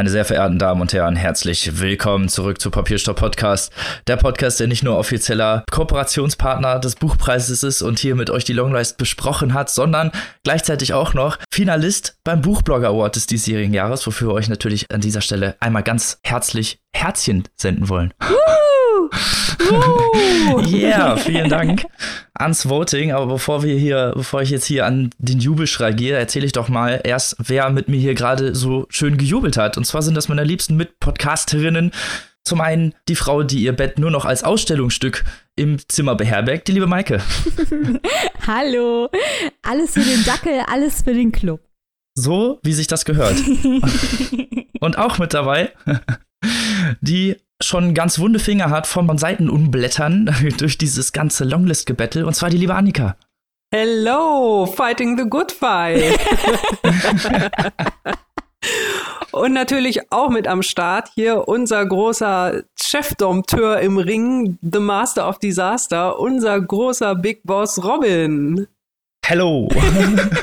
Meine sehr verehrten Damen und Herren, herzlich willkommen zurück zu Papierstopp Podcast. Der Podcast, der nicht nur offizieller Kooperationspartner des Buchpreises ist und hier mit euch die Longlist besprochen hat, sondern gleichzeitig auch noch Finalist beim Buchblogger Award des diesjährigen Jahres, wofür wir euch natürlich an dieser Stelle einmal ganz herzlich Herzchen senden wollen. Yeah, vielen Dank ans Voting. Aber bevor wir hier, bevor ich jetzt hier an den Jubelschrei gehe, erzähle ich doch mal erst, wer mit mir hier gerade so schön gejubelt hat. Und zwar sind das meine liebsten Mitpodcasterinnen. Zum einen die Frau, die ihr Bett nur noch als Ausstellungsstück im Zimmer beherbergt, die liebe Maike. Hallo. Alles für den Dackel, alles für den Club. So, wie sich das gehört. Und auch mit dabei die schon ganz wunde Finger hat vom Seiten umblättern durch dieses ganze Longlist-Gebettel, und zwar die liebe Annika. Hello, fighting the good fight. Und natürlich auch mit am Start hier unser großer Chefdompteur im Ring, The Master of Disaster, unser großer Big Boss Robin. Hello.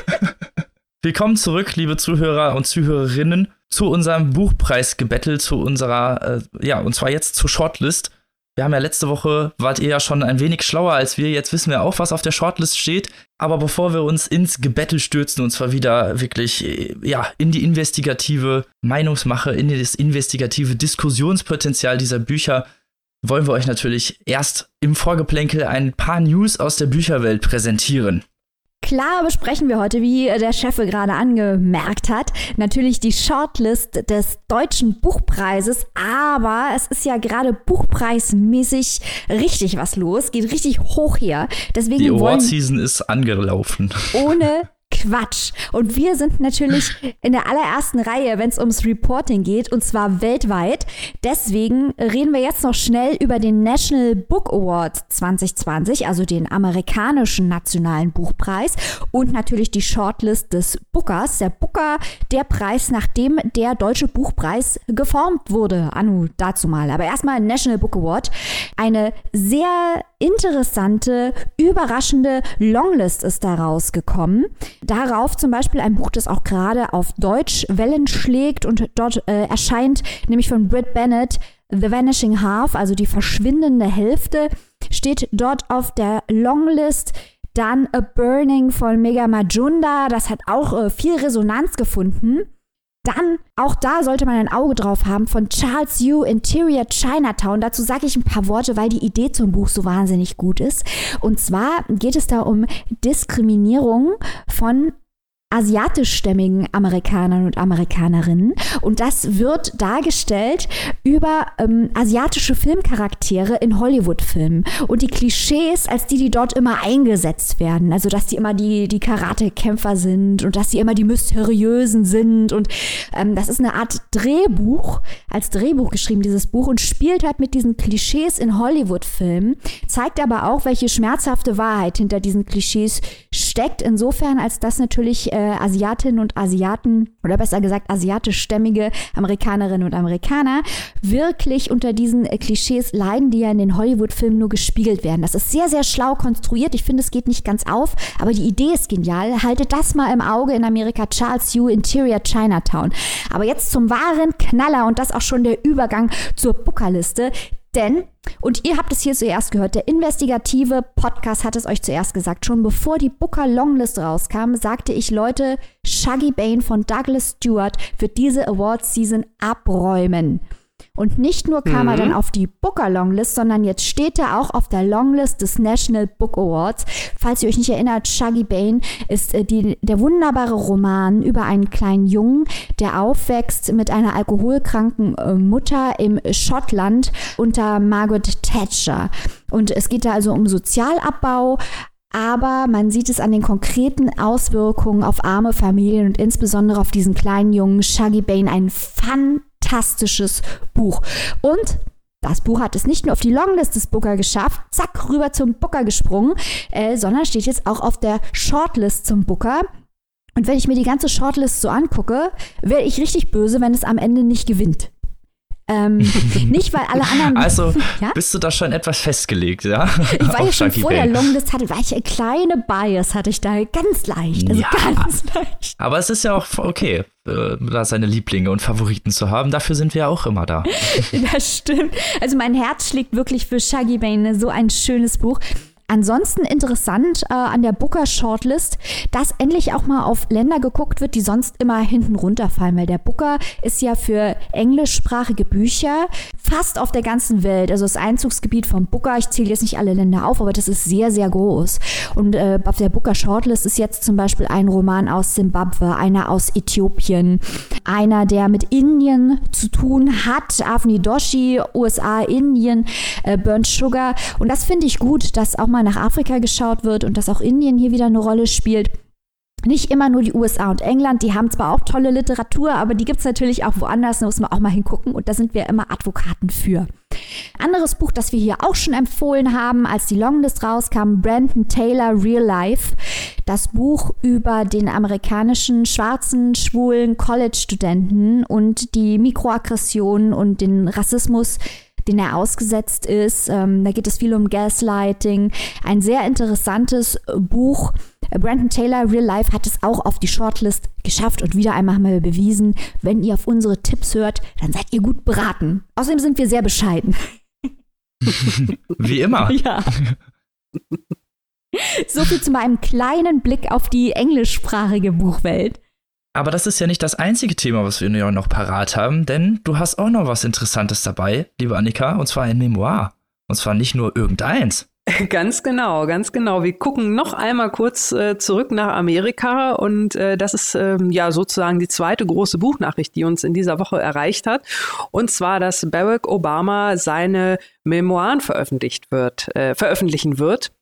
Willkommen zurück, liebe Zuhörer und Zuhörerinnen zu unserem Buchpreisgebettel, zu unserer, äh, ja, und zwar jetzt zur Shortlist. Wir haben ja letzte Woche, wart ihr ja schon ein wenig schlauer als wir. Jetzt wissen wir auch, was auf der Shortlist steht. Aber bevor wir uns ins Gebettel stürzen, und zwar wieder wirklich, äh, ja, in die investigative Meinungsmache, in das investigative Diskussionspotenzial dieser Bücher, wollen wir euch natürlich erst im Vorgeplänkel ein paar News aus der Bücherwelt präsentieren. Klar besprechen wir heute, wie der Chef gerade angemerkt hat, natürlich die Shortlist des deutschen Buchpreises, aber es ist ja gerade buchpreismäßig richtig was los, geht richtig hoch hier. Deswegen die Award Season ist angelaufen. Ohne Quatsch. Und wir sind natürlich in der allerersten Reihe, wenn es ums Reporting geht, und zwar weltweit. Deswegen reden wir jetzt noch schnell über den National Book Award 2020, also den amerikanischen nationalen Buchpreis und natürlich die Shortlist des Bookers. Der Booker, der Preis, nachdem der deutsche Buchpreis geformt wurde. Anu, dazu mal. Aber erstmal National Book Award. Eine sehr interessante, überraschende Longlist ist da rausgekommen. Darauf zum Beispiel ein Buch, das auch gerade auf Deutsch Wellen schlägt und dort äh, erscheint, nämlich von Britt Bennett, The Vanishing Half, also die verschwindende Hälfte, steht dort auf der Longlist. Dann A Burning von Mega Majunda, das hat auch äh, viel Resonanz gefunden. Dann, auch da sollte man ein Auge drauf haben, von Charles Yu, Interior Chinatown. Dazu sage ich ein paar Worte, weil die Idee zum Buch so wahnsinnig gut ist. Und zwar geht es da um Diskriminierung von asiatischstämmigen Amerikanern und Amerikanerinnen. Und das wird dargestellt über ähm, asiatische Filmcharaktere in Hollywood-Filmen und die Klischees, als die, die dort immer eingesetzt werden. Also, dass die immer die, die Karate-Kämpfer sind und dass sie immer die Mysteriösen sind. Und ähm, das ist eine Art Drehbuch, als Drehbuch geschrieben, dieses Buch, und spielt halt mit diesen Klischees in Hollywood-Filmen, zeigt aber auch, welche schmerzhafte Wahrheit hinter diesen Klischees steckt. Insofern, als das natürlich äh, Asiatinnen und Asiaten oder besser gesagt asiatischstämmige Amerikanerinnen und Amerikaner wirklich unter diesen äh, Klischees leiden, die ja in den Hollywood-Filmen nur gespiegelt werden. Das ist sehr, sehr schlau konstruiert. Ich finde, es geht nicht ganz auf, aber die Idee ist genial. Haltet das mal im Auge in Amerika. Charles Yu, Interior Chinatown. Aber jetzt zum wahren Knaller und das auch schon der Übergang zur Bookerliste. Denn, und ihr habt es hier zuerst gehört, der investigative Podcast hat es euch zuerst gesagt. Schon bevor die Booker Longlist rauskam, sagte ich, Leute, Shaggy Bane von Douglas Stewart wird diese Awards Season abräumen. Und nicht nur kam mhm. er dann auf die Booker Longlist, sondern jetzt steht er auch auf der Longlist des National Book Awards. Falls ihr euch nicht erinnert, Shaggy Bane ist äh, die, der wunderbare Roman über einen kleinen Jungen, der aufwächst mit einer alkoholkranken äh, Mutter im Schottland unter Margaret Thatcher. Und es geht da also um Sozialabbau, aber man sieht es an den konkreten Auswirkungen auf arme Familien und insbesondere auf diesen kleinen Jungen Shaggy Bane, ein fantastisches Buch. Und das Buch hat es nicht nur auf die Longlist des Booker geschafft, zack, rüber zum Booker gesprungen, äh, sondern steht jetzt auch auf der Shortlist zum Booker. Und wenn ich mir die ganze Shortlist so angucke, wäre ich richtig böse, wenn es am Ende nicht gewinnt. Ähm, nicht, weil alle anderen. Also ja? bist du da schon etwas festgelegt, ja? Ich war ja schon vor der Longlist, hatte, war ich eine kleine Bias, hatte ich da ganz leicht. Also ja. ganz leicht. Aber es ist ja auch okay, äh, da seine Lieblinge und Favoriten zu haben. Dafür sind wir ja auch immer da. das stimmt. Also mein Herz schlägt wirklich für Shaggy Bane, so ein schönes Buch. Ansonsten interessant äh, an der Booker Shortlist, dass endlich auch mal auf Länder geguckt wird, die sonst immer hinten runterfallen, weil der Booker ist ja für englischsprachige Bücher fast auf der ganzen Welt. Also das Einzugsgebiet vom Booker, ich zähle jetzt nicht alle Länder auf, aber das ist sehr, sehr groß. Und äh, auf der Booker Shortlist ist jetzt zum Beispiel ein Roman aus Simbabwe, einer aus Äthiopien, einer, der mit Indien zu tun hat, Avni Doshi, USA, Indien, äh, Burnt Sugar. Und das finde ich gut, dass auch mal nach Afrika geschaut wird und dass auch Indien hier wieder eine Rolle spielt. Nicht immer nur die USA und England, die haben zwar auch tolle Literatur, aber die gibt es natürlich auch woanders, da muss man auch mal hingucken und da sind wir immer Advokaten für. Anderes Buch, das wir hier auch schon empfohlen haben, als die Longlist rauskam, Brandon Taylor Real Life. Das Buch über den amerikanischen schwarzen, schwulen College-Studenten und die Mikroaggressionen und den Rassismus, den er ausgesetzt ist. Ähm, da geht es viel um Gaslighting. Ein sehr interessantes Buch. Brandon Taylor Real Life hat es auch auf die Shortlist geschafft und wieder einmal haben wir bewiesen, wenn ihr auf unsere Tipps hört, dann seid ihr gut beraten. Außerdem sind wir sehr bescheiden. Wie immer. Ja. So viel zu meinem kleinen Blick auf die englischsprachige Buchwelt. Aber das ist ja nicht das einzige Thema, was wir noch parat haben, denn du hast auch noch was Interessantes dabei, liebe Annika, und zwar ein Memoir. Und zwar nicht nur irgendeins. Ganz genau, ganz genau. Wir gucken noch einmal kurz äh, zurück nach Amerika und äh, das ist ähm, ja sozusagen die zweite große Buchnachricht, die uns in dieser Woche erreicht hat. Und zwar, dass Barack Obama seine Memoiren veröffentlicht wird, äh, veröffentlichen wird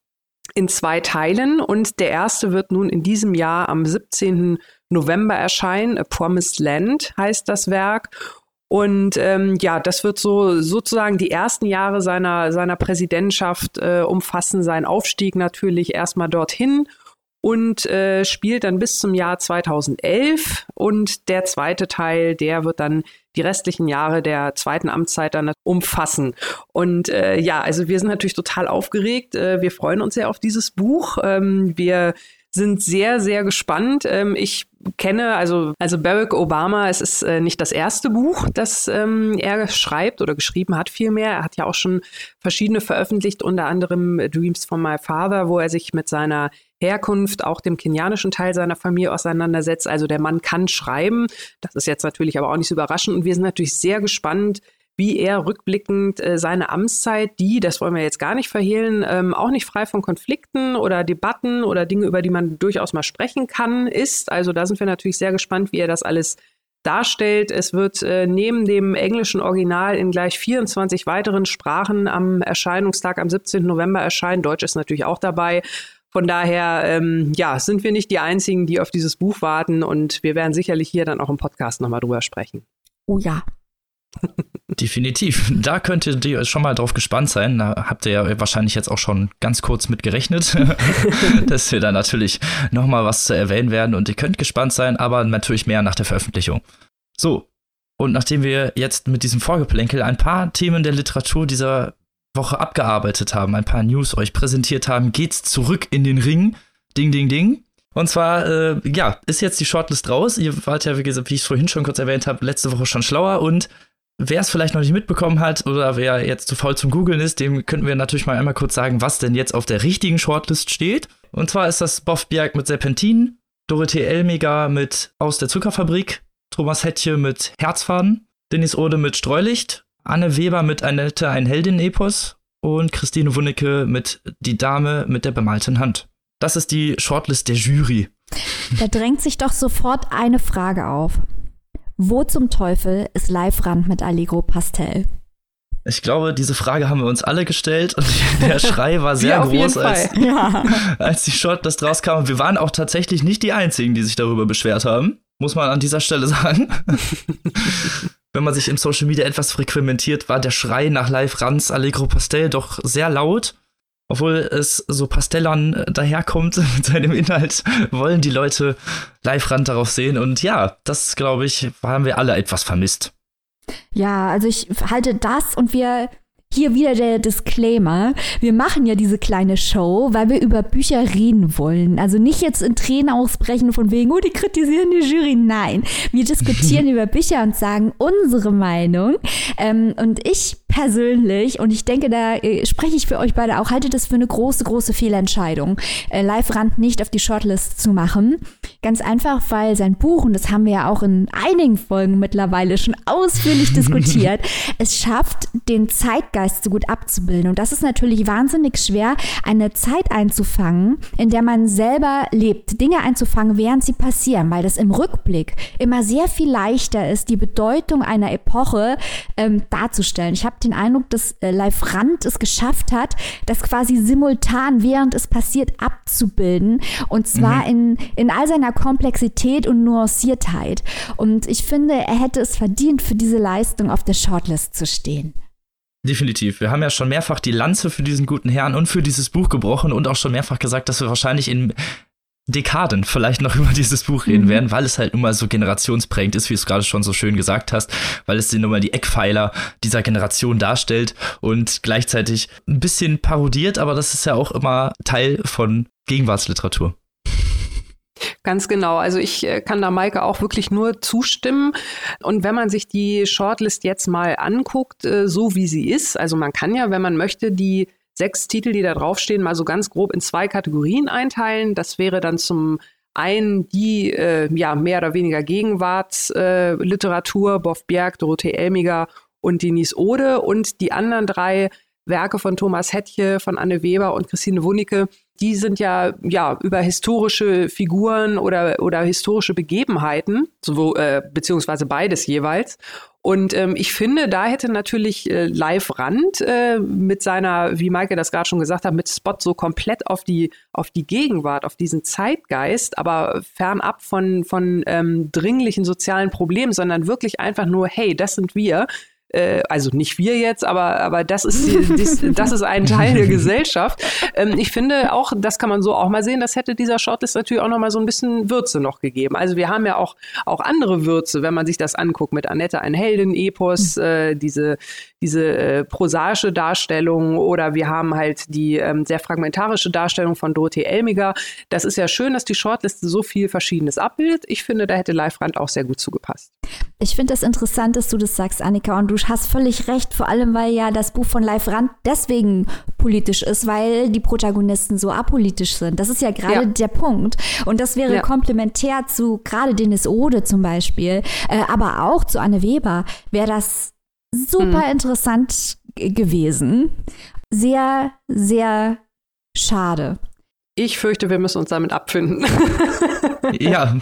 in zwei Teilen und der erste wird nun in diesem Jahr am 17. November erscheinen. A Promised Land heißt das Werk. Und ähm, ja, das wird so sozusagen die ersten Jahre seiner, seiner Präsidentschaft äh, umfassen, sein Aufstieg natürlich erstmal dorthin und äh, spielt dann bis zum Jahr 2011. Und der zweite Teil, der wird dann die restlichen Jahre der zweiten Amtszeit dann umfassen. Und äh, ja, also wir sind natürlich total aufgeregt. Äh, wir freuen uns sehr auf dieses Buch. Ähm, wir sind sehr, sehr gespannt. Ähm, ich kenne, also, also Barack Obama, es ist äh, nicht das erste Buch, das ähm, er schreibt oder geschrieben hat vielmehr. Er hat ja auch schon verschiedene veröffentlicht, unter anderem Dreams from My Father, wo er sich mit seiner Herkunft, auch dem kenianischen Teil seiner Familie auseinandersetzt. Also der Mann kann schreiben. Das ist jetzt natürlich aber auch nicht so überraschend. Und wir sind natürlich sehr gespannt, wie er rückblickend äh, seine Amtszeit, die, das wollen wir jetzt gar nicht verhehlen, ähm, auch nicht frei von Konflikten oder Debatten oder Dinge, über die man durchaus mal sprechen kann, ist. Also da sind wir natürlich sehr gespannt, wie er das alles darstellt. Es wird äh, neben dem englischen Original in gleich 24 weiteren Sprachen am Erscheinungstag am 17. November erscheinen. Deutsch ist natürlich auch dabei. Von daher, ähm, ja, sind wir nicht die Einzigen, die auf dieses Buch warten und wir werden sicherlich hier dann auch im Podcast nochmal drüber sprechen. Oh ja, Definitiv. Da könntet ihr schon mal drauf gespannt sein. Da habt ihr ja wahrscheinlich jetzt auch schon ganz kurz mit gerechnet, dass wir da natürlich noch mal was zu erwähnen werden. Und ihr könnt gespannt sein, aber natürlich mehr nach der Veröffentlichung. So. Und nachdem wir jetzt mit diesem Vorgeplänkel ein paar Themen der Literatur dieser Woche abgearbeitet haben, ein paar News euch präsentiert haben, geht's zurück in den Ring. Ding, ding, ding. Und zwar, äh, ja, ist jetzt die Shortlist raus. Ihr wart ja, wie, gesagt, wie ich es vorhin schon kurz erwähnt habe, letzte Woche schon schlauer und Wer es vielleicht noch nicht mitbekommen hat oder wer jetzt zu faul zum Googeln ist, dem könnten wir natürlich mal einmal kurz sagen, was denn jetzt auf der richtigen Shortlist steht. Und zwar ist das Boff Bjerg mit Serpentin, Dorothee Elmiger mit Aus der Zuckerfabrik, Thomas Hettche mit Herzfaden, Dennis Ode mit Streulicht, Anne Weber mit Annette ein Heldin-Epos und Christine Wunnecke mit Die Dame mit der bemalten Hand. Das ist die Shortlist der Jury. Da drängt sich doch sofort eine Frage auf. Wo zum Teufel ist Live-Rand mit Allegro Pastel? Ich glaube, diese Frage haben wir uns alle gestellt und der Schrei war sehr groß, als, ja. als die Shortlist rauskam. Wir waren auch tatsächlich nicht die Einzigen, die sich darüber beschwert haben, muss man an dieser Stelle sagen. Wenn man sich im Social Media etwas frequentiert, war der Schrei nach Live Ranz Allegro Pastel doch sehr laut. Obwohl es so Pastellern äh, daherkommt mit seinem Inhalt, wollen die Leute Live-Rand darauf sehen. Und ja, das, glaube ich, haben wir alle etwas vermisst. Ja, also ich halte das und wir hier wieder der Disclaimer. Wir machen ja diese kleine Show, weil wir über Bücher reden wollen. Also nicht jetzt in Tränen ausbrechen von wegen, oh, die kritisieren die Jury. Nein, wir diskutieren über Bücher und sagen unsere Meinung. Ähm, und ich persönlich, und ich denke, da äh, spreche ich für euch beide auch, halte das für eine große, große Fehlentscheidung, äh, Live-Rand nicht auf die Shortlist zu machen. Ganz einfach, weil sein Buch, und das haben wir ja auch in einigen Folgen mittlerweile schon ausführlich diskutiert, es schafft, den Zeitgeist so gut abzubilden. Und das ist natürlich wahnsinnig schwer, eine Zeit einzufangen, in der man selber lebt, Dinge einzufangen, während sie passieren, weil das im Rückblick immer sehr viel leichter ist, die Bedeutung einer Epoche ähm, darzustellen. Ich habe den Eindruck, dass äh, Live Rand es geschafft hat, das quasi simultan, während es passiert, abzubilden. Und zwar mhm. in, in all seiner Komplexität und Nuanciertheit. Und ich finde, er hätte es verdient, für diese Leistung auf der Shortlist zu stehen. Definitiv. Wir haben ja schon mehrfach die Lanze für diesen guten Herrn und für dieses Buch gebrochen und auch schon mehrfach gesagt, dass wir wahrscheinlich in Dekaden vielleicht noch über dieses Buch reden mhm. werden, weil es halt nun mal so generationsprägend ist, wie du es gerade schon so schön gesagt hast, weil es nun mal die Eckpfeiler dieser Generation darstellt und gleichzeitig ein bisschen parodiert, aber das ist ja auch immer Teil von Gegenwartsliteratur. Ganz genau. Also ich äh, kann da Maike auch wirklich nur zustimmen. Und wenn man sich die Shortlist jetzt mal anguckt, äh, so wie sie ist, also man kann ja, wenn man möchte, die sechs Titel, die da draufstehen, mal so ganz grob in zwei Kategorien einteilen. Das wäre dann zum einen die äh, ja mehr oder weniger Gegenwartsliteratur, äh, Boff Bjerg, Dorothee Elmiger und Denise Ode und die anderen drei Werke von Thomas Hettche, von Anne Weber und Christine Wunicke, die sind ja, ja über historische Figuren oder, oder historische Begebenheiten, so, äh, beziehungsweise beides jeweils. Und ähm, ich finde, da hätte natürlich äh, Live Rand äh, mit seiner, wie Maike das gerade schon gesagt hat, mit Spot so komplett auf die, auf die Gegenwart, auf diesen Zeitgeist, aber fernab von, von ähm, dringlichen sozialen Problemen, sondern wirklich einfach nur, hey, das sind wir äh, also nicht wir jetzt, aber, aber das, ist die, das ist ein Teil der Gesellschaft. Ähm, ich finde auch, das kann man so auch mal sehen, das hätte dieser Shortlist natürlich auch noch mal so ein bisschen Würze noch gegeben. Also wir haben ja auch, auch andere Würze, wenn man sich das anguckt, mit Annette ein Helden-Epos, mhm. äh, diese, diese äh, prosaische Darstellung oder wir haben halt die ähm, sehr fragmentarische Darstellung von Dorothee Elmiger. Das ist ja schön, dass die Shortliste so viel Verschiedenes abbildet. Ich finde, da hätte Live-Rand auch sehr gut zugepasst. Ich finde es das interessant, dass du das sagst, Annika, und du hast völlig recht, vor allem weil ja das Buch von Live Rand deswegen politisch ist, weil die Protagonisten so apolitisch sind. Das ist ja gerade ja. der Punkt. Und das wäre ja. komplementär zu gerade Dennis Ode zum Beispiel, äh, aber auch zu Anne Weber, wäre das super hm. interessant gewesen. Sehr, sehr schade. Ich fürchte, wir müssen uns damit abfinden. ja,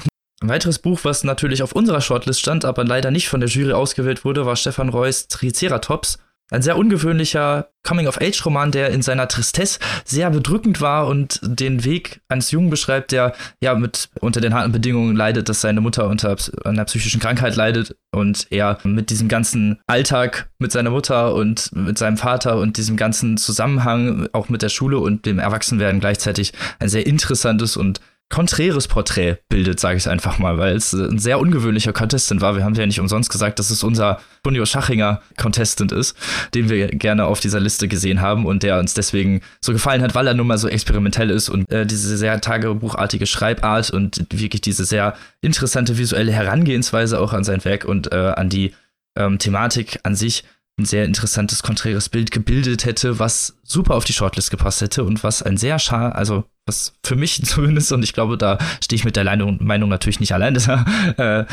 ein weiteres Buch, was natürlich auf unserer Shortlist stand, aber leider nicht von der Jury ausgewählt wurde, war Stefan Reus Triceratops. Ein sehr ungewöhnlicher Coming-of-Age-Roman, der in seiner Tristesse sehr bedrückend war und den Weg eines Jungen beschreibt, der ja mit unter den harten Bedingungen leidet, dass seine Mutter unter einer psychischen Krankheit leidet und er mit diesem ganzen Alltag mit seiner Mutter und mit seinem Vater und diesem ganzen Zusammenhang auch mit der Schule und dem Erwachsenwerden gleichzeitig ein sehr interessantes und konträres Porträt bildet, sage ich einfach mal, weil es ein sehr ungewöhnlicher Contestant war. Wir haben ja nicht umsonst gesagt, dass es unser Bunio Schachinger Contestant ist, den wir gerne auf dieser Liste gesehen haben und der uns deswegen so gefallen hat, weil er nun mal so experimentell ist und äh, diese sehr tagebuchartige Schreibart und wirklich diese sehr interessante visuelle Herangehensweise auch an sein Werk und äh, an die ähm, Thematik an sich ein sehr interessantes, konträres Bild gebildet hätte, was super auf die Shortlist gepasst hätte und was ein sehr schade, also was für mich zumindest, und ich glaube, da stehe ich mit der Meinung natürlich nicht allein, dass äh,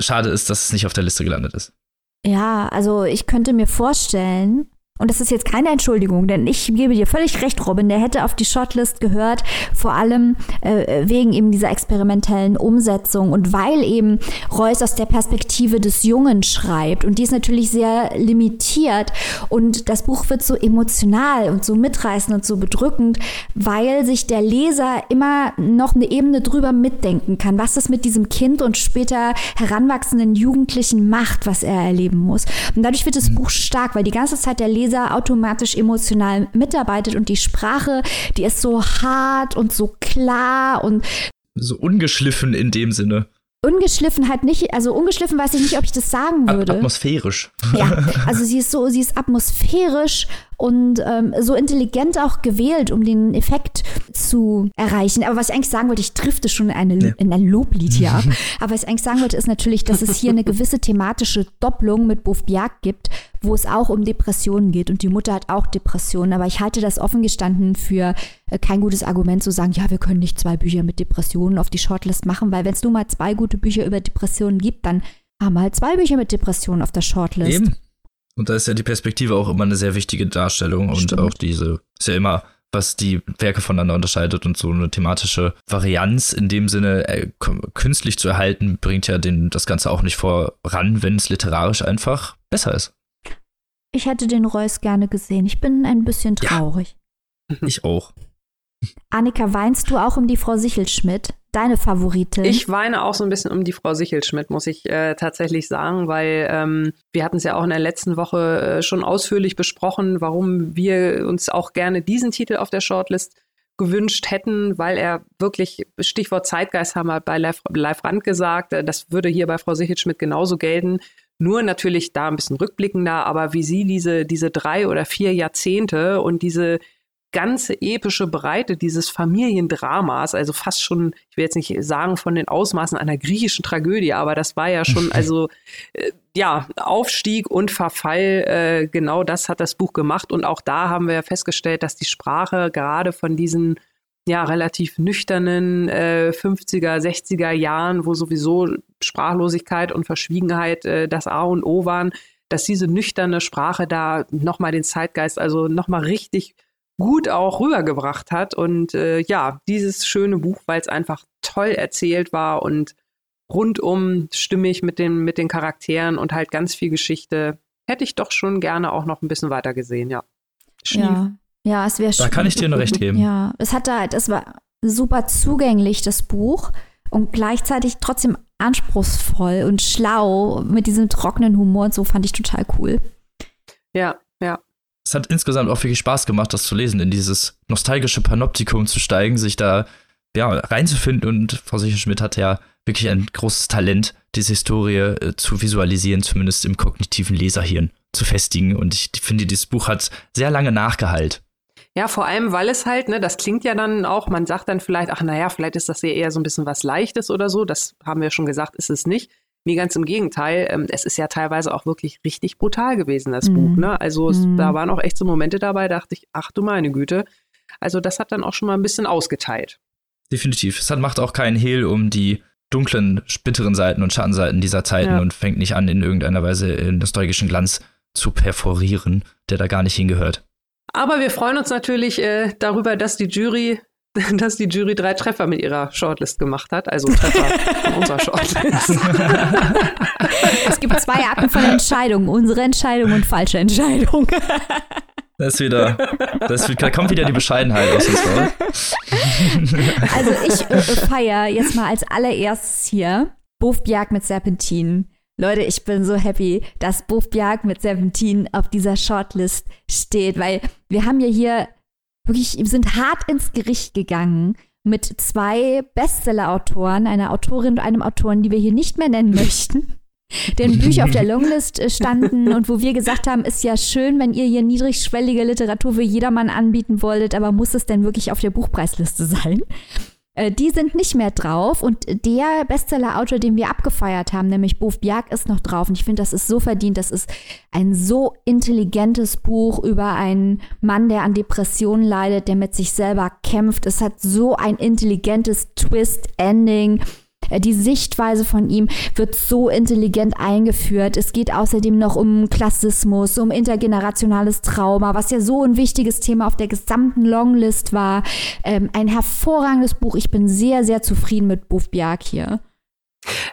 schade ist, dass es nicht auf der Liste gelandet ist. Ja, also ich könnte mir vorstellen, und das ist jetzt keine Entschuldigung, denn ich gebe dir völlig recht, Robin, der hätte auf die Shortlist gehört, vor allem äh, wegen eben dieser experimentellen Umsetzung. Und weil eben Reus aus der Perspektive des Jungen schreibt. Und die ist natürlich sehr limitiert. Und das Buch wird so emotional und so mitreißend und so bedrückend, weil sich der Leser immer noch eine Ebene drüber mitdenken kann, was das mit diesem Kind und später heranwachsenden Jugendlichen macht, was er erleben muss. Und dadurch wird das Buch stark, weil die ganze Zeit der Leser Leser automatisch emotional mitarbeitet und die Sprache, die ist so hart und so klar und so ungeschliffen in dem Sinne. Ungeschliffenheit nicht, also ungeschliffen weiß ich nicht, ob ich das sagen würde. Atmosphärisch. Ja, also sie ist so, sie ist atmosphärisch und ähm, so intelligent auch gewählt, um den Effekt zu erreichen. Aber was ich eigentlich sagen wollte, ich drifte schon in, eine, nee. in ein Loblied hier ab. Aber was ich eigentlich sagen wollte, ist natürlich, dass es hier eine gewisse thematische Doppelung mit Buff Biak gibt, wo es auch um Depressionen geht. Und die Mutter hat auch Depressionen. Aber ich halte das offen gestanden für kein gutes Argument zu sagen, ja, wir können nicht zwei Bücher mit Depressionen auf die Shortlist machen, weil wenn es nur mal zwei gute Bücher über Depressionen gibt, dann haben wir halt zwei Bücher mit Depressionen auf der Shortlist. Eben. Und da ist ja die Perspektive auch immer eine sehr wichtige Darstellung Stimmt. und auch diese, ist ja immer, was die Werke voneinander unterscheidet und so eine thematische Varianz in dem Sinne äh, künstlich zu erhalten, bringt ja den, das Ganze auch nicht voran, wenn es literarisch einfach besser ist. Ich hätte den Reus gerne gesehen. Ich bin ein bisschen traurig. Ja, ich auch. Annika, weinst du auch um die Frau Sichelschmidt? Deine Favoritin? Ich weine auch so ein bisschen um die Frau Sichelschmidt, muss ich äh, tatsächlich sagen, weil ähm, wir hatten es ja auch in der letzten Woche äh, schon ausführlich besprochen, warum wir uns auch gerne diesen Titel auf der Shortlist gewünscht hätten, weil er wirklich, Stichwort Zeitgeist haben wir bei Live, Live Rand gesagt, äh, das würde hier bei Frau Sichelschmidt genauso gelten. Nur natürlich da ein bisschen rückblickender, aber wie sie diese, diese drei oder vier Jahrzehnte und diese ganze epische Breite dieses Familiendramas, also fast schon, ich will jetzt nicht sagen von den Ausmaßen einer griechischen Tragödie, aber das war ja schon, also äh, ja, Aufstieg und Verfall, äh, genau das hat das Buch gemacht. Und auch da haben wir festgestellt, dass die Sprache gerade von diesen ja, relativ nüchternen äh, 50er, 60er Jahren, wo sowieso Sprachlosigkeit und Verschwiegenheit äh, das A und O waren, dass diese nüchterne Sprache da nochmal den Zeitgeist, also nochmal richtig gut auch rübergebracht hat. Und äh, ja, dieses schöne Buch, weil es einfach toll erzählt war und rundum stimmig mit den, mit den Charakteren und halt ganz viel Geschichte, hätte ich doch schon gerne auch noch ein bisschen weiter gesehen, ja. Schief. Ja, ja es wäre Da kann ich dir nur recht geben. Ja, es hatte halt, es war super zugänglich, das Buch, und gleichzeitig trotzdem anspruchsvoll und schlau mit diesem trockenen Humor und so fand ich total cool. Ja es hat insgesamt auch wirklich Spaß gemacht, das zu lesen, in dieses nostalgische Panoptikum zu steigen, sich da ja, reinzufinden. Und Frau Sicherschmidt hat ja wirklich ein großes Talent, diese Historie äh, zu visualisieren, zumindest im kognitiven Leserhirn zu festigen. Und ich finde, dieses Buch hat sehr lange nachgehalt. Ja, vor allem, weil es halt, ne, das klingt ja dann auch, man sagt dann vielleicht, ach naja, vielleicht ist das ja eher so ein bisschen was Leichtes oder so. Das haben wir schon gesagt, ist es nicht. Nee, ganz im Gegenteil. Ähm, es ist ja teilweise auch wirklich richtig brutal gewesen, das mhm. Buch. Ne? Also es, mhm. da waren auch echt so Momente dabei, da dachte ich, ach du meine Güte. Also das hat dann auch schon mal ein bisschen ausgeteilt. Definitiv. Es hat, macht auch keinen Hehl um die dunklen, bitteren Seiten und Schattenseiten dieser Zeiten ja. und fängt nicht an, in irgendeiner Weise in nostalgischen Glanz zu perforieren, der da gar nicht hingehört. Aber wir freuen uns natürlich äh, darüber, dass die Jury dass die Jury drei Treffer mit ihrer Shortlist gemacht hat, also Treffer von unserer Shortlist. es gibt zwei Arten von Entscheidungen, unsere Entscheidung und falsche Entscheidung. Das ist wieder, das ist, da kommt wieder die Bescheidenheit aus uns raus. Also ich äh, feiere jetzt mal als allererstes hier Bofbjerg mit Serpentin. Leute, ich bin so happy, dass Bofbjerg mit Serpentin auf dieser Shortlist steht, weil wir haben ja hier wirklich, wir sind hart ins Gericht gegangen mit zwei Bestseller-Autoren, einer Autorin und einem Autoren, die wir hier nicht mehr nennen möchten, deren Bücher auf der Longlist äh, standen und wo wir gesagt haben, ist ja schön, wenn ihr hier niedrigschwellige Literatur für jedermann anbieten wolltet, aber muss es denn wirklich auf der Buchpreisliste sein? Äh, die sind nicht mehr drauf und der Bestseller-Autor, den wir abgefeiert haben, nämlich Bof Bjerg, ist noch drauf. Und ich finde, das ist so verdient. Das ist ein so intelligentes Buch über einen Mann, der an Depressionen leidet, der mit sich selber kämpft. Es hat so ein intelligentes Twist-Ending. Äh, die Sichtweise von ihm wird so intelligent eingeführt. Es geht außerdem noch um Klassismus, um intergenerationales Trauma, was ja so ein wichtiges Thema auf der gesamten Longlist war. Ähm, ein hervorragendes Buch. Ich bin sehr, sehr zufrieden mit Buff Bjark hier.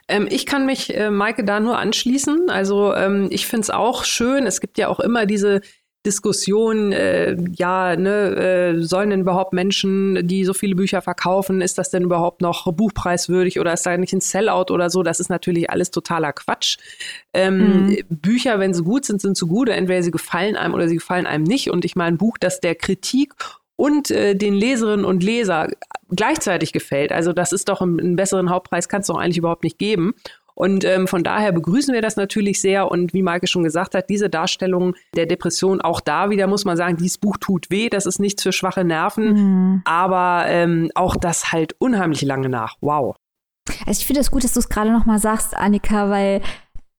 Ähm, ich kann mich, äh, Maike, da nur anschließen. Also ähm, ich finde es auch schön. Es gibt ja auch immer diese Diskussion, äh, ja, ne, äh, sollen denn überhaupt Menschen, die so viele Bücher verkaufen, ist das denn überhaupt noch buchpreiswürdig oder ist da nicht ein Sellout oder so? Das ist natürlich alles totaler Quatsch. Ähm, mhm. Bücher, wenn sie gut sind, sind sie gut. Entweder sie gefallen einem oder sie gefallen einem nicht. Und ich meine, ein Buch, das der Kritik und äh, den Leserinnen und Leser gleichzeitig gefällt. Also das ist doch einen, einen besseren Hauptpreis kann es doch eigentlich überhaupt nicht geben. Und ähm, von daher begrüßen wir das natürlich sehr. Und wie Maike schon gesagt hat, diese Darstellung der Depression, auch da wieder muss man sagen, dieses Buch tut weh, das ist nichts für schwache Nerven, mhm. aber ähm, auch das halt unheimlich lange nach. Wow. Also ich finde es das gut, dass du es gerade nochmal sagst, Annika, weil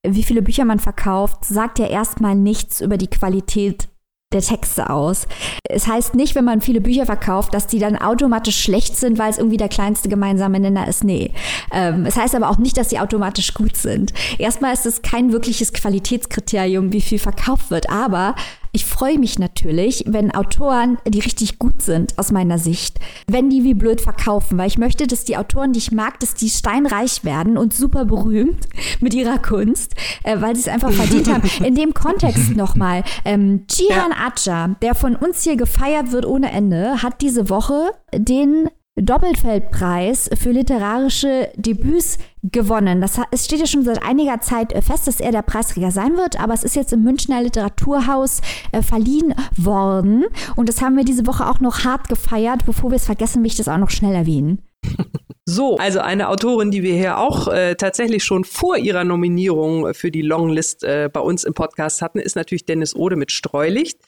wie viele Bücher man verkauft, sagt ja erstmal nichts über die Qualität der Texte aus. Es heißt nicht, wenn man viele Bücher verkauft, dass die dann automatisch schlecht sind, weil es irgendwie der kleinste gemeinsame Nenner ist. Nee. Ähm, es heißt aber auch nicht, dass sie automatisch gut sind. Erstmal ist es kein wirkliches Qualitätskriterium, wie viel verkauft wird. Aber ich freue mich natürlich, wenn Autoren, die richtig gut sind aus meiner Sicht, wenn die wie blöd verkaufen, weil ich möchte, dass die Autoren, die ich mag, dass die steinreich werden und super berühmt mit ihrer Kunst, äh, weil sie es einfach verdient haben. In dem Kontext nochmal, ähm, Jihan ja. Acha, der von uns hier gefeiert wird ohne Ende, hat diese Woche den Doppelfeldpreis für literarische Debüts gewonnen. Das es steht ja schon seit einiger Zeit fest, dass er der Preisträger sein wird, aber es ist jetzt im Münchner Literaturhaus äh, verliehen worden und das haben wir diese Woche auch noch hart gefeiert. Bevor wir es vergessen, will ich das auch noch schnell erwähnen. So, also eine Autorin, die wir hier auch äh, tatsächlich schon vor ihrer Nominierung für die Longlist äh, bei uns im Podcast hatten, ist natürlich Dennis Ode mit Streulicht.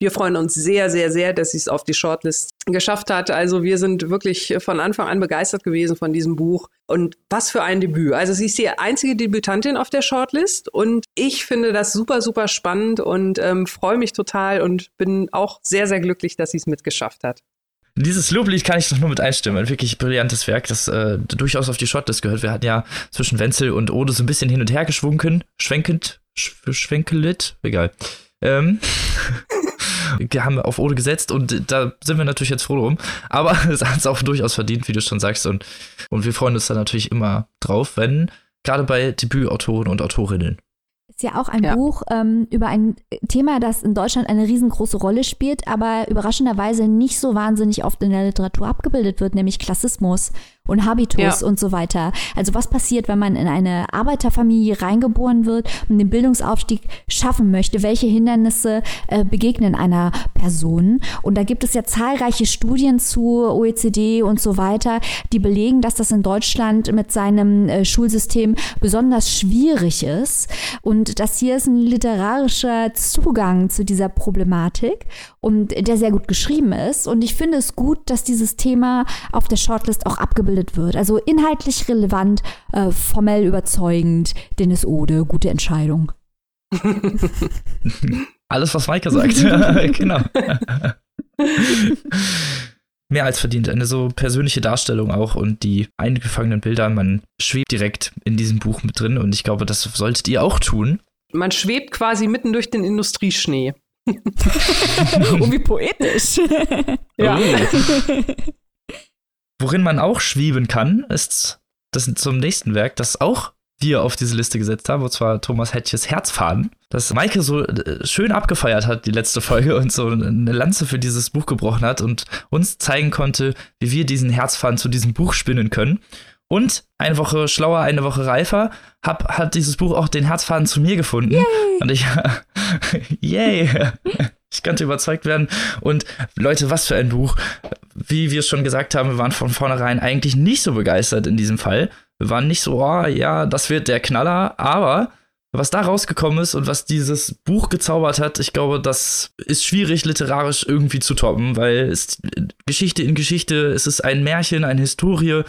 Wir freuen uns sehr, sehr, sehr, dass sie es auf die Shortlist geschafft hat. Also wir sind wirklich von Anfang an begeistert gewesen von diesem Buch. Und was für ein Debüt. Also sie ist die einzige Debütantin auf der Shortlist und ich finde das super, super spannend und ähm, freue mich total und bin auch sehr, sehr glücklich, dass sie es mitgeschafft hat. Dieses Loblied kann ich doch nur mit einstimmen. Ein wirklich brillantes Werk, das äh, durchaus auf die Shortlist gehört. Wir hatten ja zwischen Wenzel und Ode so ein bisschen hin und her geschwunken, schwenkend, sch schwenkelit, egal. Ähm, haben auf Ode gesetzt und da sind wir natürlich jetzt froh drum. Aber es hat es auch durchaus verdient, wie du schon sagst. Und, und wir freuen uns da natürlich immer drauf, wenn gerade bei Debütautoren und Autorinnen ist ja auch ein ja. Buch ähm, über ein Thema, das in Deutschland eine riesengroße Rolle spielt, aber überraschenderweise nicht so wahnsinnig oft in der Literatur abgebildet wird, nämlich Klassismus und Habitus ja. und so weiter. Also was passiert, wenn man in eine Arbeiterfamilie reingeboren wird und den Bildungsaufstieg schaffen möchte? Welche Hindernisse äh, begegnen einer Person? Und da gibt es ja zahlreiche Studien zu OECD und so weiter, die belegen, dass das in Deutschland mit seinem äh, Schulsystem besonders schwierig ist. Und das hier ist ein literarischer Zugang zu dieser Problematik und der sehr gut geschrieben ist. Und ich finde es gut, dass dieses Thema auf der Shortlist auch abgebildet wird. Also inhaltlich relevant, äh, formell überzeugend. Dennis Ode, gute Entscheidung. Alles, was Maike sagt. genau. Mehr als verdient. Eine so persönliche Darstellung auch und die eingefangenen Bilder. Man schwebt direkt in diesem Buch mit drin und ich glaube, das solltet ihr auch tun. Man schwebt quasi mitten durch den Industrieschnee. oh, wie poetisch. ja. Oh. Worin man auch schweben kann, ist das zum nächsten Werk, das auch wir auf diese Liste gesetzt haben, und zwar Thomas Hettches Herzfaden, das Maike so äh, schön abgefeiert hat, die letzte Folge, und so eine Lanze für dieses Buch gebrochen hat und uns zeigen konnte, wie wir diesen Herzfaden zu diesem Buch spinnen können. Und eine Woche schlauer, eine Woche reifer, hab, hat dieses Buch auch den Herzfaden zu mir gefunden. Yay. Und ich, yay, ich konnte überzeugt werden. Und Leute, was für ein Buch. Wie wir es schon gesagt haben, wir waren von vornherein eigentlich nicht so begeistert in diesem Fall. Wir waren nicht so, oh ja, das wird der Knaller, aber was da rausgekommen ist und was dieses Buch gezaubert hat, ich glaube, das ist schwierig literarisch irgendwie zu toppen, weil es Geschichte in Geschichte, es ist ein Märchen, eine Historie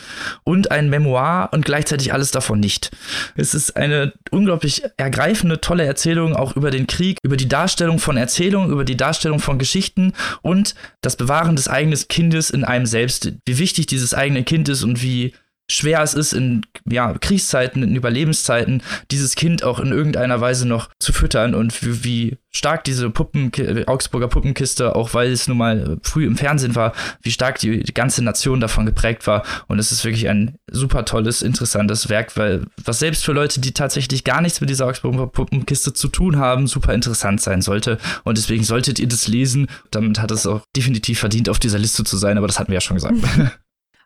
und ein Memoir und gleichzeitig alles davon nicht. Es ist eine unglaublich ergreifende, tolle Erzählung auch über den Krieg, über die Darstellung von Erzählungen, über die Darstellung von Geschichten und das Bewahren des eigenen Kindes in einem selbst. Wie wichtig dieses eigene Kind ist und wie schwer es ist, in ja, Kriegszeiten, in Überlebenszeiten, dieses Kind auch in irgendeiner Weise noch zu füttern und wie, wie stark diese Puppen, Augsburger Puppenkiste, auch weil es nun mal früh im Fernsehen war, wie stark die, die ganze Nation davon geprägt war. Und es ist wirklich ein super tolles, interessantes Werk, weil was selbst für Leute, die tatsächlich gar nichts mit dieser Augsburger Puppenkiste zu tun haben, super interessant sein sollte. Und deswegen solltet ihr das lesen. Damit hat es auch definitiv verdient, auf dieser Liste zu sein, aber das hatten wir ja schon gesagt.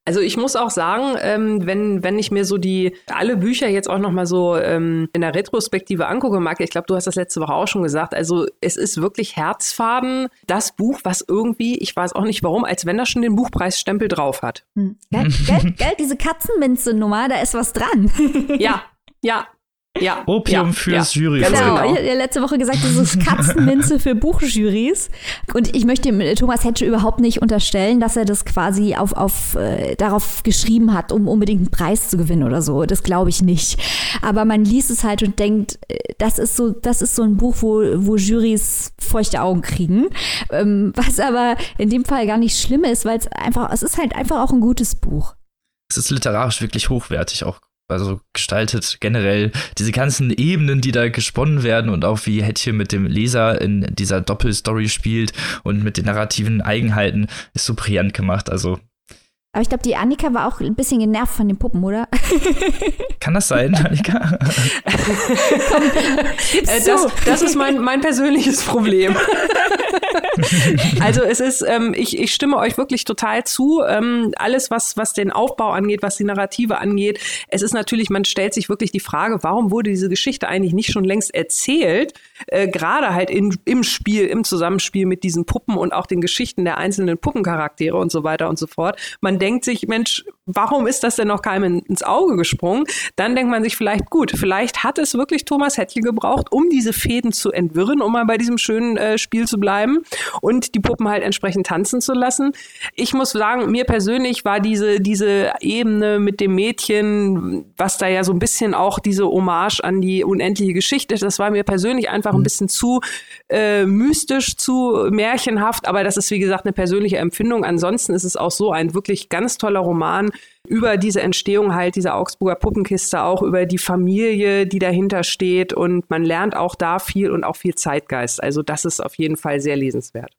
Also ich muss auch sagen, ähm, wenn, wenn ich mir so die alle Bücher jetzt auch nochmal so ähm, in der Retrospektive angucke, Marc, ich glaube, du hast das letzte Woche auch schon gesagt, also es ist wirklich Herzfaden, das Buch, was irgendwie, ich weiß auch nicht warum, als wenn das schon den Buchpreisstempel drauf hat. Hm. Gell, gell, gell, diese Katzenminze-Nummer, da ist was dran. ja, ja, ja. Opium ja, fürs ja. Jury. Genau, genau. ich habe letzte Woche gesagt, das ist Katzenminze für Buchjurys. Und ich möchte dem Thomas Hetsche überhaupt nicht unterstellen, dass er das quasi auf, auf, äh, darauf geschrieben hat, um unbedingt einen Preis zu gewinnen oder so. Das glaube ich nicht. Aber man liest es halt und denkt, äh, das ist so, das ist so ein Buch, wo, wo Jurys feuchte Augen kriegen. Ähm, was aber in dem Fall gar nicht schlimm ist, weil es einfach, es ist halt einfach auch ein gutes Buch. Es ist literarisch wirklich hochwertig auch also gestaltet generell diese ganzen Ebenen, die da gesponnen werden und auch wie Hättchen mit dem Leser in dieser Doppelstory spielt und mit den narrativen Eigenheiten ist so brillant gemacht. Also aber ich glaube, die Annika war auch ein bisschen genervt von den Puppen, oder? Kann das sein, Annika? Komm, äh, das, das, ist mein, mein persönliches Problem. also es ist, ähm, ich, ich stimme euch wirklich total zu. Ähm, alles, was, was den Aufbau angeht, was die Narrative angeht, es ist natürlich, man stellt sich wirklich die Frage, warum wurde diese Geschichte eigentlich nicht schon längst erzählt? Äh, Gerade halt in, im Spiel, im Zusammenspiel mit diesen Puppen und auch den Geschichten der einzelnen Puppencharaktere und so weiter und so fort. Man denkt sich, Mensch, warum ist das denn noch keinem ins Auge gesprungen? Dann denkt man sich vielleicht, gut, vielleicht hat es wirklich Thomas Hettche gebraucht, um diese Fäden zu entwirren, um mal bei diesem schönen äh, Spiel zu bleiben und die Puppen halt entsprechend tanzen zu lassen. Ich muss sagen, mir persönlich war diese, diese Ebene mit dem Mädchen, was da ja so ein bisschen auch diese Hommage an die unendliche Geschichte, das war mir persönlich einfach ein bisschen zu äh, mystisch, zu märchenhaft, aber das ist wie gesagt eine persönliche Empfindung. Ansonsten ist es auch so ein wirklich ganz toller Roman über diese Entstehung halt dieser Augsburger Puppenkiste, auch über die Familie, die dahinter steht und man lernt auch da viel und auch viel Zeitgeist. Also das ist auf jeden Fall sehr lesenswert.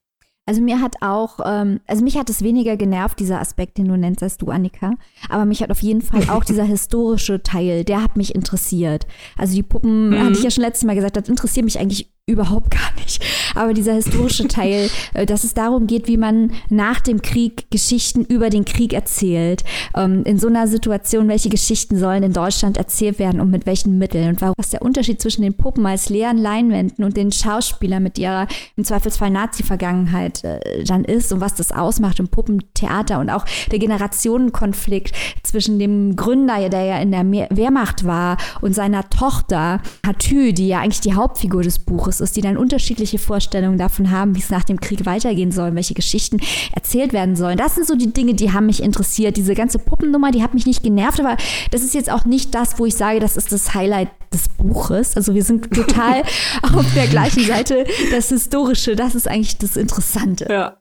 Also mir hat auch, ähm, also mich hat es weniger genervt, dieser Aspekt, den du nennst, als du, Annika. Aber mich hat auf jeden Fall auch dieser historische Teil, der hat mich interessiert. Also die Puppen, mhm. hatte ich ja schon letztes Mal gesagt, das interessiert mich eigentlich überhaupt gar nicht. Aber dieser historische Teil, äh, dass es darum geht, wie man nach dem Krieg Geschichten über den Krieg erzählt. Ähm, in so einer Situation, welche Geschichten sollen in Deutschland erzählt werden und mit welchen Mitteln? Und was der Unterschied zwischen den Puppen als leeren Leinwänden und den Schauspielern mit ihrer im Zweifelsfall Nazi-Vergangenheit äh, dann ist und was das ausmacht im Puppentheater und auch der Generationenkonflikt zwischen dem Gründer, der ja in der Wehrmacht war, und seiner Tochter Hatü, die ja eigentlich die Hauptfigur des Buches Einfluss ist, die dann unterschiedliche Vorstellungen davon haben, wie es nach dem Krieg weitergehen soll, welche Geschichten erzählt werden sollen. Das sind so die Dinge, die haben mich interessiert. Diese ganze Puppennummer, die hat mich nicht genervt, aber das ist jetzt auch nicht das, wo ich sage, das ist das Highlight des Buches. Also wir sind total auf der gleichen Seite. Das Historische, das ist eigentlich das Interessante. Ja.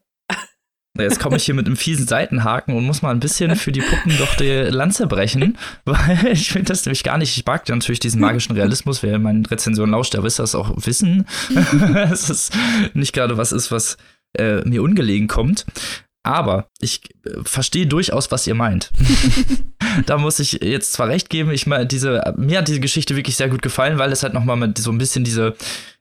Jetzt komme ich hier mit einem fiesen Seitenhaken und muss mal ein bisschen für die Puppen doch die Lanze brechen, weil ich finde das nämlich gar nicht. Ich mag natürlich diesen magischen Realismus. Wer meinen Rezensionen lauscht, der wird das auch wissen. Es ist nicht gerade was ist, was äh, mir ungelegen kommt. Aber ich äh, verstehe durchaus, was ihr meint. da muss ich jetzt zwar recht geben, ich meine, diese, mir hat diese Geschichte wirklich sehr gut gefallen, weil es halt nochmal mit so ein bisschen diese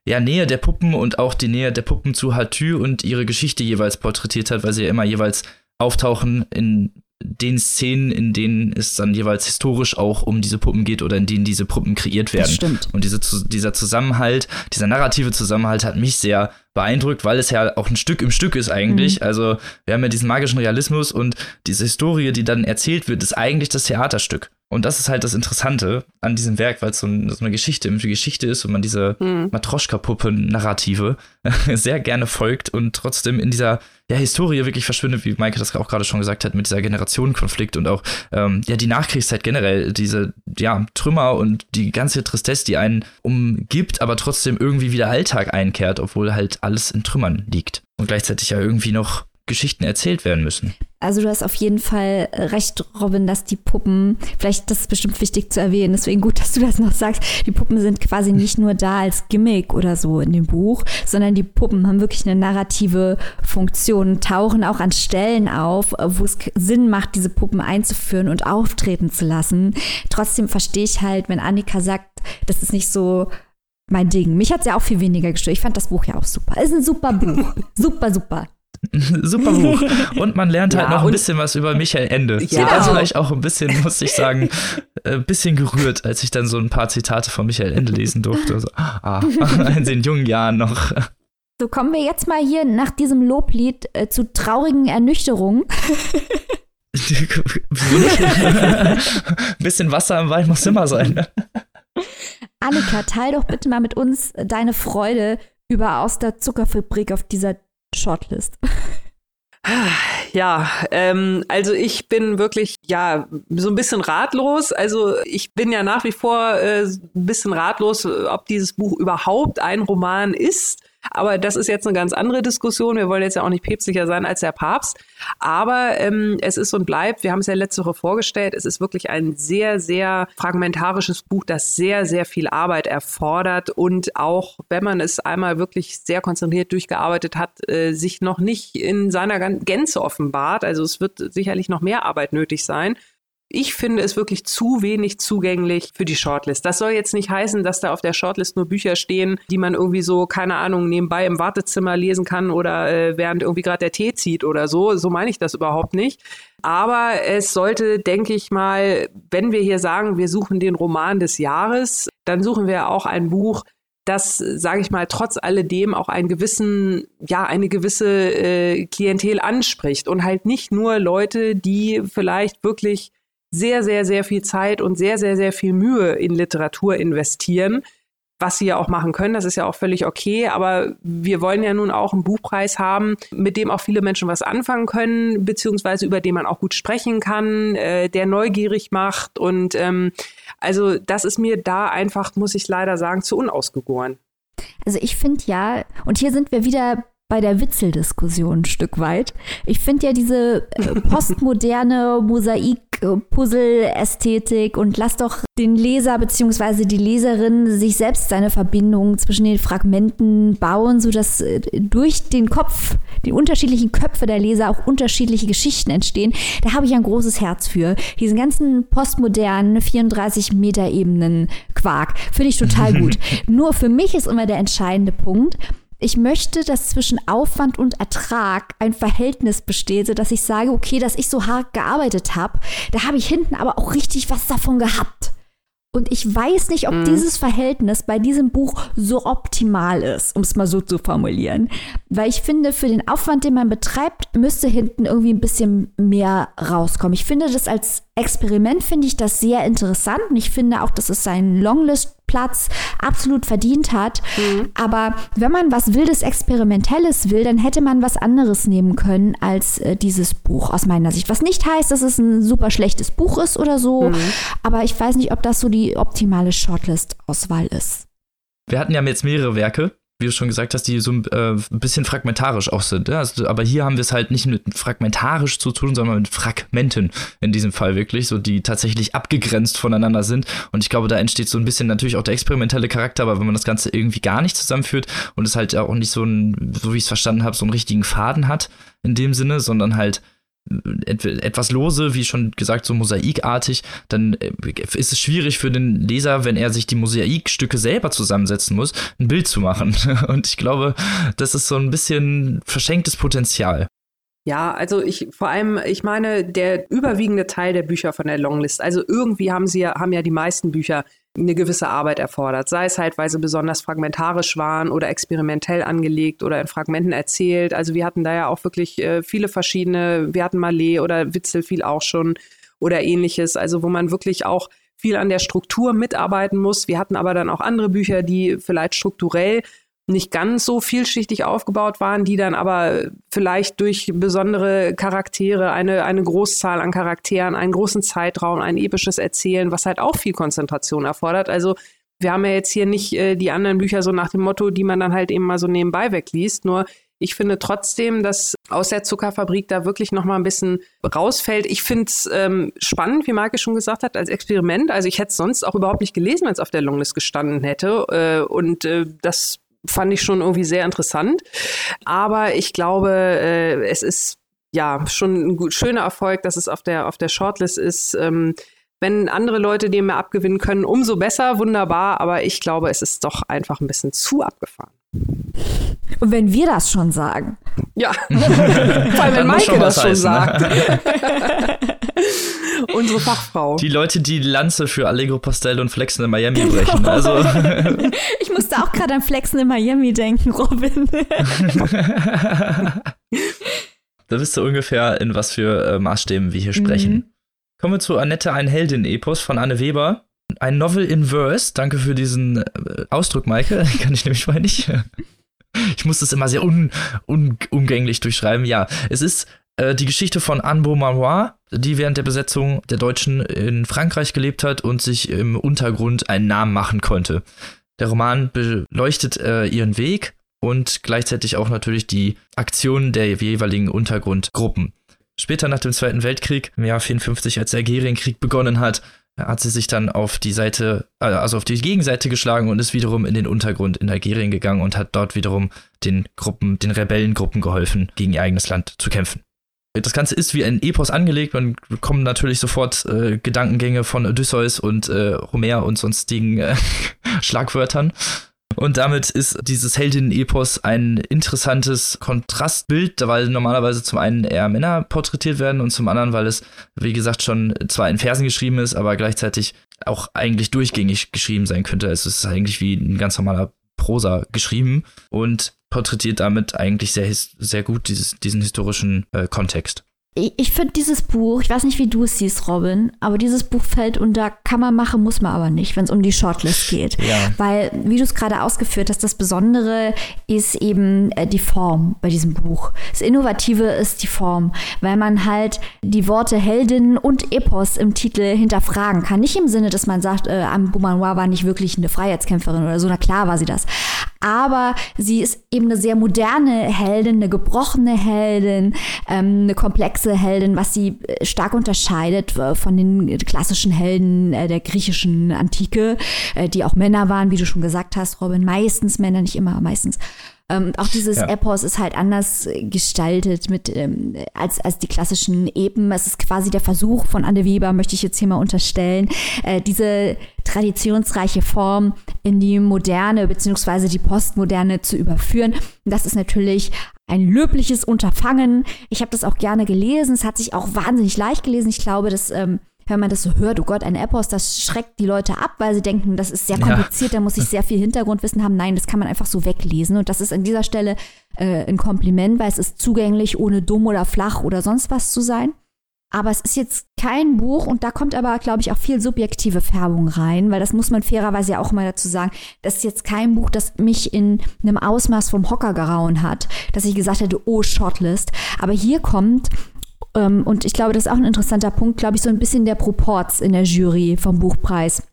ja, Nähe der Puppen und auch die Nähe der Puppen zu Hatü und ihre Geschichte jeweils porträtiert hat, weil sie ja immer jeweils auftauchen in den Szenen, in denen es dann jeweils historisch auch um diese Puppen geht oder in denen diese Puppen kreiert werden. Das stimmt. Und diese, dieser Zusammenhalt, dieser narrative Zusammenhalt hat mich sehr beeindruckt, weil es ja auch ein Stück im Stück ist eigentlich. Mhm. Also wir haben ja diesen magischen Realismus und diese Historie, die dann erzählt wird, ist eigentlich das Theaterstück. Und das ist halt das Interessante an diesem Werk, weil es so, ein, so, eine Geschichte eine Geschichte ist und man diese mhm. Matroschka-Puppe-Narrative sehr gerne folgt und trotzdem in dieser ja, Historie wirklich verschwindet, wie Maike das auch gerade schon gesagt hat, mit dieser Generationenkonflikt und auch ähm, ja die Nachkriegszeit generell, diese ja, Trümmer und die ganze Tristesse, die einen umgibt, aber trotzdem irgendwie wieder Alltag einkehrt, obwohl halt alles in Trümmern liegt. Und gleichzeitig ja irgendwie noch Geschichten erzählt werden müssen. Also du hast auf jeden Fall recht, Robin, dass die Puppen, vielleicht das ist bestimmt wichtig zu erwähnen, deswegen gut, dass du das noch sagst, die Puppen sind quasi nicht nur da als Gimmick oder so in dem Buch, sondern die Puppen haben wirklich eine narrative Funktion, tauchen auch an Stellen auf, wo es Sinn macht, diese Puppen einzuführen und auftreten zu lassen. Trotzdem verstehe ich halt, wenn Annika sagt, das ist nicht so mein Ding. Mich hat es ja auch viel weniger gestört. Ich fand das Buch ja auch super. Es ist ein super Buch. super, super. Super Buch. Und man lernt halt ja, noch ein bisschen was über Michael Ende. Ja. So, das war ich auch ein bisschen, muss ich sagen, ein bisschen gerührt, als ich dann so ein paar Zitate von Michael Ende lesen durfte. So, ah, in den jungen Jahren noch. So kommen wir jetzt mal hier nach diesem Loblied äh, zu traurigen Ernüchterungen. ein bisschen Wasser im Wein muss immer sein. Ne? Annika, teil doch bitte mal mit uns deine Freude über aus der Zuckerfabrik auf dieser Shortlist. Ja, ähm, also ich bin wirklich ja so ein bisschen ratlos. Also ich bin ja nach wie vor äh, ein bisschen ratlos, ob dieses Buch überhaupt ein Roman ist. Aber das ist jetzt eine ganz andere Diskussion. Wir wollen jetzt ja auch nicht päpstlicher sein als der Papst. Aber ähm, es ist und bleibt, wir haben es ja letzte Woche vorgestellt, es ist wirklich ein sehr, sehr fragmentarisches Buch, das sehr, sehr viel Arbeit erfordert und auch, wenn man es einmal wirklich sehr konzentriert durchgearbeitet hat, äh, sich noch nicht in seiner Gänze offenbart. Also es wird sicherlich noch mehr Arbeit nötig sein. Ich finde es wirklich zu wenig zugänglich für die Shortlist. Das soll jetzt nicht heißen, dass da auf der Shortlist nur Bücher stehen, die man irgendwie so, keine Ahnung, nebenbei im Wartezimmer lesen kann oder äh, während irgendwie gerade der Tee zieht oder so. So meine ich das überhaupt nicht. Aber es sollte, denke ich mal, wenn wir hier sagen, wir suchen den Roman des Jahres, dann suchen wir auch ein Buch, das, sage ich mal, trotz alledem auch einen gewissen, ja, eine gewisse äh, Klientel anspricht und halt nicht nur Leute, die vielleicht wirklich sehr, sehr, sehr viel Zeit und sehr, sehr, sehr viel Mühe in Literatur investieren, was sie ja auch machen können. Das ist ja auch völlig okay. Aber wir wollen ja nun auch einen Buchpreis haben, mit dem auch viele Menschen was anfangen können, beziehungsweise über den man auch gut sprechen kann, äh, der neugierig macht. Und ähm, also das ist mir da einfach, muss ich leider sagen, zu unausgegoren. Also ich finde ja, und hier sind wir wieder bei der Witzeldiskussion ein Stück weit. Ich finde ja diese äh, postmoderne Mosaik Puzzle-Ästhetik und lass doch den Leser bzw. die Leserin sich selbst seine Verbindung zwischen den Fragmenten bauen, sodass äh, durch den Kopf, die unterschiedlichen Köpfe der Leser auch unterschiedliche Geschichten entstehen. Da habe ich ein großes Herz für. Diesen ganzen postmodernen 34 Meter Ebenen Quark finde ich total gut. Nur für mich ist immer der entscheidende Punkt, ich möchte, dass zwischen Aufwand und Ertrag ein Verhältnis besteht, sodass ich sage, okay, dass ich so hart gearbeitet habe, da habe ich hinten aber auch richtig was davon gehabt. Und ich weiß nicht, ob mhm. dieses Verhältnis bei diesem Buch so optimal ist, um es mal so zu formulieren. Weil ich finde, für den Aufwand, den man betreibt, müsste hinten irgendwie ein bisschen mehr rauskommen. Ich finde das als Experiment, finde ich das sehr interessant. Und ich finde auch, dass es seinen Longlist-Platz absolut verdient hat. Mhm. Aber wenn man was Wildes, Experimentelles will, dann hätte man was anderes nehmen können als äh, dieses Buch, aus meiner Sicht. Was nicht heißt, dass es ein super schlechtes Buch ist oder so. Mhm. Aber ich weiß nicht, ob das so die optimale Shortlist-Auswahl ist. Wir hatten ja jetzt mehrere Werke wie du schon gesagt hast, die so äh, ein bisschen fragmentarisch auch sind. Also, aber hier haben wir es halt nicht mit fragmentarisch zu tun, sondern mit Fragmenten in diesem Fall wirklich, so die tatsächlich abgegrenzt voneinander sind. Und ich glaube, da entsteht so ein bisschen natürlich auch der experimentelle Charakter, aber wenn man das Ganze irgendwie gar nicht zusammenführt und es halt auch nicht so ein, so wie ich es verstanden habe, so einen richtigen Faden hat in dem Sinne, sondern halt etwas lose, wie schon gesagt, so mosaikartig, dann äh, ist es schwierig für den Leser, wenn er sich die Mosaikstücke selber zusammensetzen muss, ein Bild zu machen. Und ich glaube, das ist so ein bisschen verschenktes Potenzial. Ja, also ich vor allem, ich meine, der überwiegende Teil der Bücher von der Longlist, also irgendwie haben sie ja, haben ja die meisten Bücher eine gewisse Arbeit erfordert. Sei es halt, weil sie besonders fragmentarisch waren oder experimentell angelegt oder in Fragmenten erzählt. Also wir hatten da ja auch wirklich äh, viele verschiedene, wir hatten Malé oder Witzel viel auch schon oder ähnliches. Also wo man wirklich auch viel an der Struktur mitarbeiten muss. Wir hatten aber dann auch andere Bücher, die vielleicht strukturell nicht ganz so vielschichtig aufgebaut waren, die dann aber vielleicht durch besondere Charaktere, eine, eine Großzahl an Charakteren, einen großen Zeitraum, ein episches Erzählen, was halt auch viel Konzentration erfordert. Also wir haben ja jetzt hier nicht äh, die anderen Bücher so nach dem Motto, die man dann halt eben mal so nebenbei wegliest. Nur ich finde trotzdem, dass aus der Zuckerfabrik da wirklich noch mal ein bisschen rausfällt. Ich finde es ähm, spannend, wie Marke schon gesagt hat, als Experiment. Also ich hätte es sonst auch überhaupt nicht gelesen, wenn es auf der Longlist gestanden hätte. Äh, und äh, das fand ich schon irgendwie sehr interessant. Aber ich glaube, äh, es ist ja schon ein gut, schöner Erfolg, dass es auf der, auf der Shortlist ist. Ähm, wenn andere Leute dem mehr abgewinnen können, umso besser, wunderbar. Aber ich glaube, es ist doch einfach ein bisschen zu abgefahren. Und wenn wir das schon sagen. Ja, vor allem wenn Maike das schon heißen, ne? sagt. Ne? Unsere Fachfrau. Die Leute, die Lanze für Allegro Pastel und Flexen in Miami brechen. Also. ich musste auch gerade an Flexen in Miami denken, Robin. da wisst ihr ungefähr, in was für äh, Maßstäben wir hier sprechen. Mhm. Kommen wir zu Annette, ein Heldin-Epos von Anne Weber. Ein Novel in Verse. Danke für diesen äh, Ausdruck, Maike. Kann ich nämlich mal nicht. Ich muss das immer sehr un, un, umgänglich durchschreiben. Ja, es ist die Geschichte von Anne Beaumanoir, die während der Besetzung der Deutschen in Frankreich gelebt hat und sich im Untergrund einen Namen machen konnte. Der Roman beleuchtet äh, ihren Weg und gleichzeitig auch natürlich die Aktionen der jeweiligen Untergrundgruppen. Später nach dem Zweiten Weltkrieg, im Jahr 54, als der Algerienkrieg begonnen hat, hat sie sich dann auf die Seite, äh, also auf die Gegenseite geschlagen und ist wiederum in den Untergrund in Algerien gegangen und hat dort wiederum den Gruppen, den Rebellengruppen geholfen, gegen ihr eigenes Land zu kämpfen. Das Ganze ist wie ein Epos angelegt. Man bekommt natürlich sofort äh, Gedankengänge von Odysseus und äh, Homer und sonstigen äh, Schlagwörtern. Und damit ist dieses Heldinnen-Epos ein interessantes Kontrastbild, weil normalerweise zum einen eher Männer porträtiert werden und zum anderen, weil es, wie gesagt, schon zwar in Versen geschrieben ist, aber gleichzeitig auch eigentlich durchgängig geschrieben sein könnte. Es ist eigentlich wie ein ganz normaler Prosa geschrieben und porträtiert damit eigentlich sehr, sehr gut dieses, diesen historischen äh, Kontext ich finde dieses Buch, ich weiß nicht, wie du es siehst, Robin, aber dieses Buch fällt unter kann man machen, muss man aber nicht, wenn es um die Shortlist geht. Ja. Weil, wie du es gerade ausgeführt hast, das Besondere ist eben äh, die Form bei diesem Buch. Das Innovative ist die Form, weil man halt die Worte Heldin und Epos im Titel hinterfragen kann. Nicht im Sinne, dass man sagt, äh, Beaumanoir war nicht wirklich eine Freiheitskämpferin oder so, na klar war sie das aber sie ist eben eine sehr moderne Heldin, eine gebrochene Heldin, ähm, eine komplexe Heldin, was sie äh, stark unterscheidet äh, von den klassischen Helden äh, der griechischen Antike, die auch Männer waren, wie du schon gesagt hast, Robin. Meistens Männer, nicht immer, meistens. Ähm, auch dieses ja. Epos ist halt anders gestaltet mit, ähm, als, als die klassischen Epen. Es ist quasi der Versuch von Anne Weber, möchte ich jetzt hier mal unterstellen, äh, diese traditionsreiche Form in die moderne beziehungsweise die postmoderne zu überführen. das ist natürlich ein löbliches Unterfangen. Ich habe das auch gerne gelesen. Es hat sich auch wahnsinnig leicht gelesen. Ich glaube, dass ähm, wenn man das so hört, oh Gott, ein Epos, das schreckt die Leute ab, weil sie denken, das ist sehr kompliziert, ja. da muss ich sehr viel Hintergrundwissen haben. Nein, das kann man einfach so weglesen. Und das ist an dieser Stelle äh, ein Kompliment, weil es ist zugänglich, ohne dumm oder flach oder sonst was zu sein. Aber es ist jetzt kein Buch und da kommt aber, glaube ich, auch viel subjektive Färbung rein, weil das muss man fairerweise ja auch mal dazu sagen. Das ist jetzt kein Buch, das mich in einem Ausmaß vom Hocker gerauen hat, dass ich gesagt hätte, oh, Shortlist. Aber hier kommt und ich glaube, das ist auch ein interessanter Punkt, glaube ich, so ein bisschen der Proports in der Jury vom Buchpreis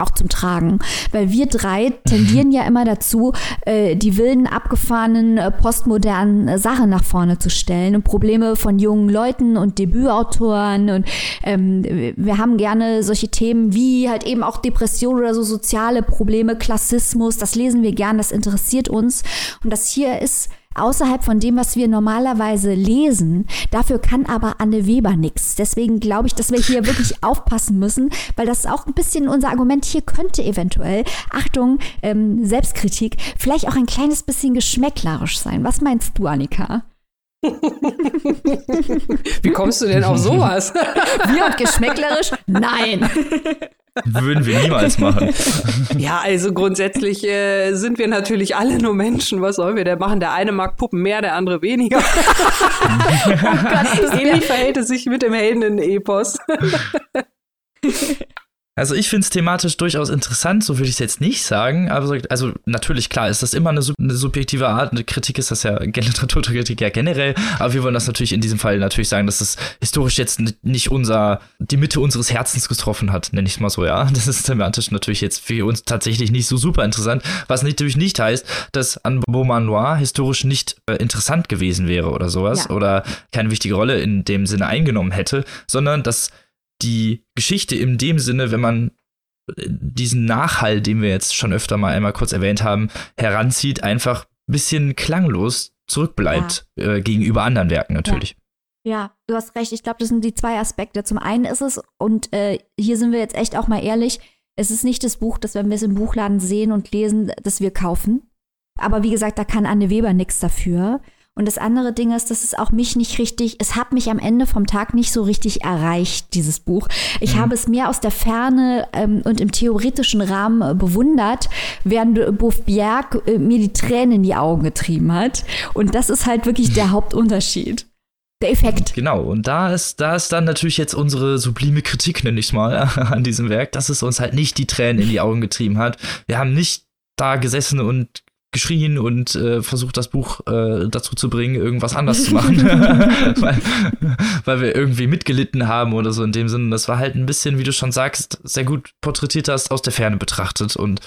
auch zum Tragen. Weil wir drei tendieren ja immer dazu, äh, die wilden, abgefahrenen, äh, postmodernen äh, Sachen nach vorne zu stellen und Probleme von jungen Leuten und Debütautoren. Und ähm, wir haben gerne solche Themen wie halt eben auch Depression oder so soziale Probleme, Klassismus. Das lesen wir gern, das interessiert uns. Und das hier ist außerhalb von dem, was wir normalerweise lesen. Dafür kann aber Anne Weber nichts. Deswegen glaube ich, dass wir hier wirklich aufpassen müssen, weil das ist auch ein bisschen unser Argument. Hier könnte eventuell, Achtung, ähm, Selbstkritik, vielleicht auch ein kleines bisschen geschmäcklerisch sein. Was meinst du, Annika? Wie kommst du denn auf sowas? Wir und geschmäcklerisch? Nein. Würden wir niemals machen. Ja, also grundsätzlich äh, sind wir natürlich alle nur Menschen. Was sollen wir denn machen? Der eine mag Puppen mehr, der andere weniger. oh Gott, ähnlich verhält es sich mit dem Helden in Epos. Also ich finde es thematisch durchaus interessant, so würde ich es jetzt nicht sagen. Aber also natürlich, klar, ist das immer eine, eine subjektive Art. Eine Kritik ist das ja, Literaturkritik ja generell. Aber wir wollen das natürlich in diesem Fall natürlich sagen, dass es historisch jetzt nicht unser, die Mitte unseres Herzens getroffen hat, nenne ich es mal so, ja. Das ist thematisch natürlich jetzt für uns tatsächlich nicht so super interessant. Was natürlich nicht heißt, dass Anne Beaumanoir historisch nicht äh, interessant gewesen wäre oder sowas. Ja. Oder keine wichtige Rolle in dem Sinne eingenommen hätte, sondern dass die Geschichte in dem Sinne, wenn man äh, diesen Nachhall, den wir jetzt schon öfter mal einmal kurz erwähnt haben, heranzieht, einfach ein bisschen klanglos zurückbleibt ja. äh, gegenüber anderen Werken natürlich. Ja. Ja, du hast recht. Ich glaube, das sind die zwei Aspekte. Zum einen ist es, und äh, hier sind wir jetzt echt auch mal ehrlich, es ist nicht das Buch, das wenn wir es im Buchladen sehen und lesen, das wir kaufen. Aber wie gesagt, da kann Anne Weber nichts dafür. Und das andere Ding ist, dass es auch mich nicht richtig, es hat mich am Ende vom Tag nicht so richtig erreicht, dieses Buch. Ich mhm. habe es mehr aus der Ferne ähm, und im theoretischen Rahmen äh, bewundert, während Bof Bjerg äh, mir die Tränen in die Augen getrieben hat. Und das ist halt wirklich der Hauptunterschied. Der Effekt. Genau, und da ist, da ist dann natürlich jetzt unsere sublime Kritik, nenne ich mal, an diesem Werk, dass es uns halt nicht die Tränen in die Augen getrieben hat. Wir haben nicht da gesessen und geschrien und äh, versucht, das Buch äh, dazu zu bringen, irgendwas anders zu machen, weil, weil wir irgendwie mitgelitten haben oder so in dem Sinne. Das war halt ein bisschen, wie du schon sagst, sehr gut porträtiert hast, aus der Ferne betrachtet und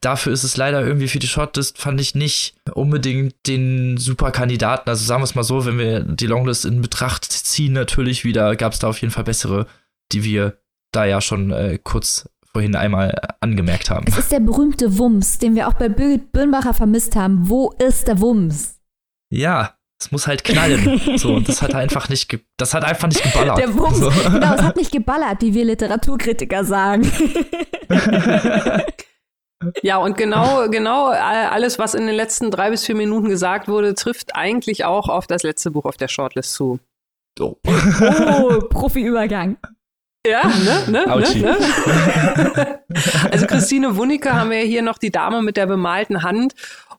dafür ist es leider irgendwie für die Shortlist, fand ich nicht unbedingt den super Kandidaten. Also sagen wir es mal so, wenn wir die Longlist in Betracht ziehen, natürlich wieder, gab es da auf jeden Fall bessere, die wir da ja schon äh, kurz vorhin einmal angemerkt haben. Es ist der berühmte Wumms, den wir auch bei Birnbacher vermisst haben. Wo ist der Wumms? Ja, es muss halt knallen. so, und das hat einfach nicht, das hat einfach nicht geballert. Der Wumms, so. genau, es hat nicht geballert, wie wir Literaturkritiker sagen. Ja, und genau, genau alles, was in den letzten drei bis vier Minuten gesagt wurde, trifft eigentlich auch auf das letzte Buch auf der Shortlist zu. Oh, oh Profi-Übergang. Ja, ne, ne, ne, ne? Also Christine Wunicke haben wir hier noch die Dame mit der bemalten Hand.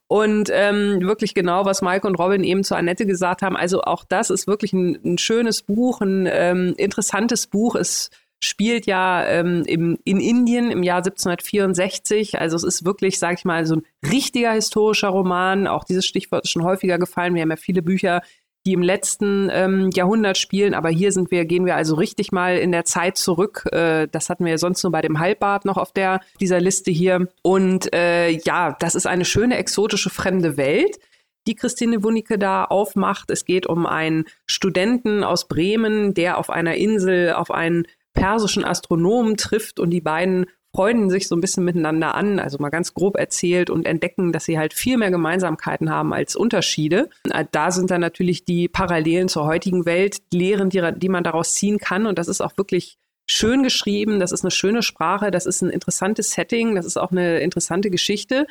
Und ähm, wirklich genau, was Mike und Robin eben zu Annette gesagt haben. Also auch das ist wirklich ein, ein schönes Buch, ein ähm, interessantes Buch. Es spielt ja ähm, im, in Indien im Jahr 1764. Also es ist wirklich, sage ich mal, so ein richtiger historischer Roman. Auch dieses Stichwort ist schon häufiger gefallen. Wir haben ja viele Bücher, die im letzten ähm, Jahrhundert spielen, aber hier sind wir, gehen wir also richtig mal in der Zeit zurück. Äh, das hatten wir ja sonst nur bei dem Halbbart noch auf der dieser Liste hier. Und äh, ja, das ist eine schöne exotische fremde Welt die Christine Wunicke da aufmacht. Es geht um einen Studenten aus Bremen, der auf einer Insel auf einen persischen Astronomen trifft und die beiden freunden sich so ein bisschen miteinander an, also mal ganz grob erzählt und entdecken, dass sie halt viel mehr Gemeinsamkeiten haben als Unterschiede. Äh, da sind dann natürlich die Parallelen zur heutigen Welt, Lehren, die, die man daraus ziehen kann und das ist auch wirklich schön geschrieben, das ist eine schöne Sprache, das ist ein interessantes Setting, das ist auch eine interessante Geschichte.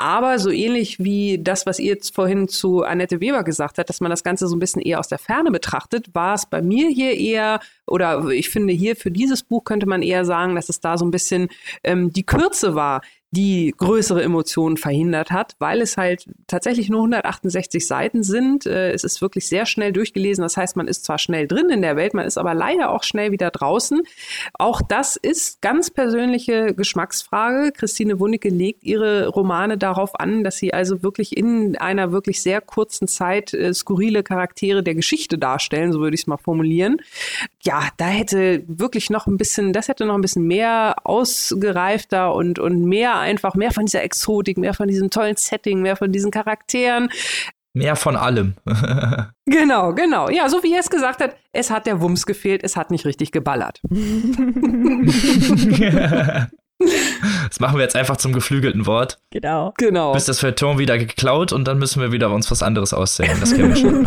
Aber so ähnlich wie das, was ihr jetzt vorhin zu Annette Weber gesagt habt, dass man das Ganze so ein bisschen eher aus der Ferne betrachtet, war es bei mir hier eher, oder ich finde hier für dieses Buch könnte man eher sagen, dass es da so ein bisschen ähm, die Kürze war, die größere Emotionen verhindert hat, weil es halt tatsächlich nur 168 Seiten sind. Äh, es ist wirklich sehr schnell durchgelesen. Das heißt, man ist zwar schnell drin in der Welt, man ist aber leider auch schnell wieder draußen. Auch das ist ganz persönliche Geschmacksfrage. Christine Wunicke legt ihre Romane darauf an, dass sie also wirklich in einer wirklich sehr kurzen Zeit äh, skurrile Charaktere der Geschichte darstellen, so würde ich es mal formulieren. Ja, da hätte wirklich noch ein bisschen, das hätte noch ein bisschen mehr ausgereifter und, und mehr einfach, mehr von dieser Exotik, mehr von diesem tollen Setting, mehr von diesen Charakteren. Mehr von allem. genau, genau. Ja, so wie er es gesagt hat, es hat der Wumms gefehlt, es hat nicht richtig geballert. Das machen wir jetzt einfach zum geflügelten Wort. Genau. Genau. Bis das Ton wieder geklaut und dann müssen wir wieder uns was anderes aussehen. Das kennen wir schon.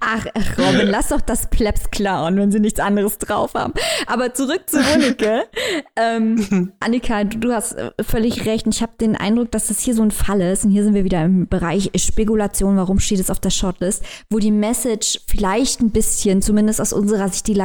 ach, ach, Robin, lass doch das Plebs klauen, wenn sie nichts anderes drauf haben. Aber zurück zu Monika. ähm, Annika, du, du, hast äh, völlig recht. Ich habe den Eindruck, dass das hier so ein Fall ist. Und hier sind wir wieder im Bereich Spekulation. Warum steht es auf der Shortlist? Wo die Message vielleicht ein bisschen, zumindest aus unserer Sicht, die,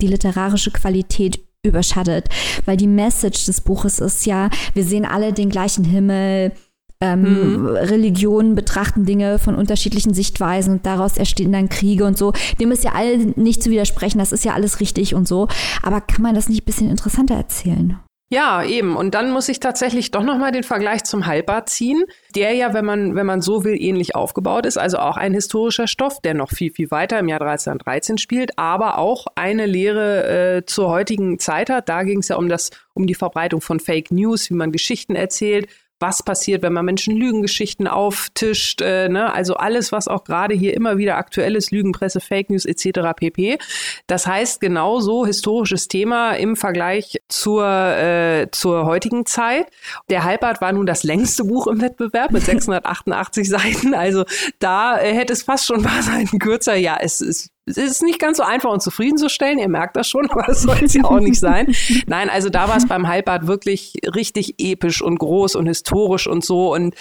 die literarische Qualität überschattet. Weil die Message des Buches ist ja, wir sehen alle den gleichen Himmel, ähm, mhm. Religionen betrachten Dinge von unterschiedlichen Sichtweisen und daraus entstehen dann Kriege und so. Dem ist ja alle nicht zu widersprechen, das ist ja alles richtig und so. Aber kann man das nicht ein bisschen interessanter erzählen? Ja, eben. Und dann muss ich tatsächlich doch nochmal den Vergleich zum Halbbad ziehen, der ja, wenn man, wenn man so will, ähnlich aufgebaut ist. Also auch ein historischer Stoff, der noch viel, viel weiter im Jahr 1313 spielt, aber auch eine Lehre äh, zur heutigen Zeit hat. Da ging es ja um das, um die Verbreitung von Fake News, wie man Geschichten erzählt, was passiert, wenn man Menschen Lügengeschichten auftischt, äh, ne? also alles, was auch gerade hier immer wieder aktuell ist, Lügenpresse, Fake News etc. pp. Das heißt genauso historisches Thema im Vergleich zur, äh, zur heutigen Zeit. Der Halbart war nun das längste Buch im Wettbewerb mit 688 Seiten, also da äh, hätte es fast schon ein paar Seiten kürzer. Ja, es ist es ist nicht ganz so einfach, uns zufriedenzustellen. Ihr merkt das schon, aber das soll es ja auch nicht sein. Nein, also da war es beim Halbbad wirklich richtig episch und groß und historisch und so. Und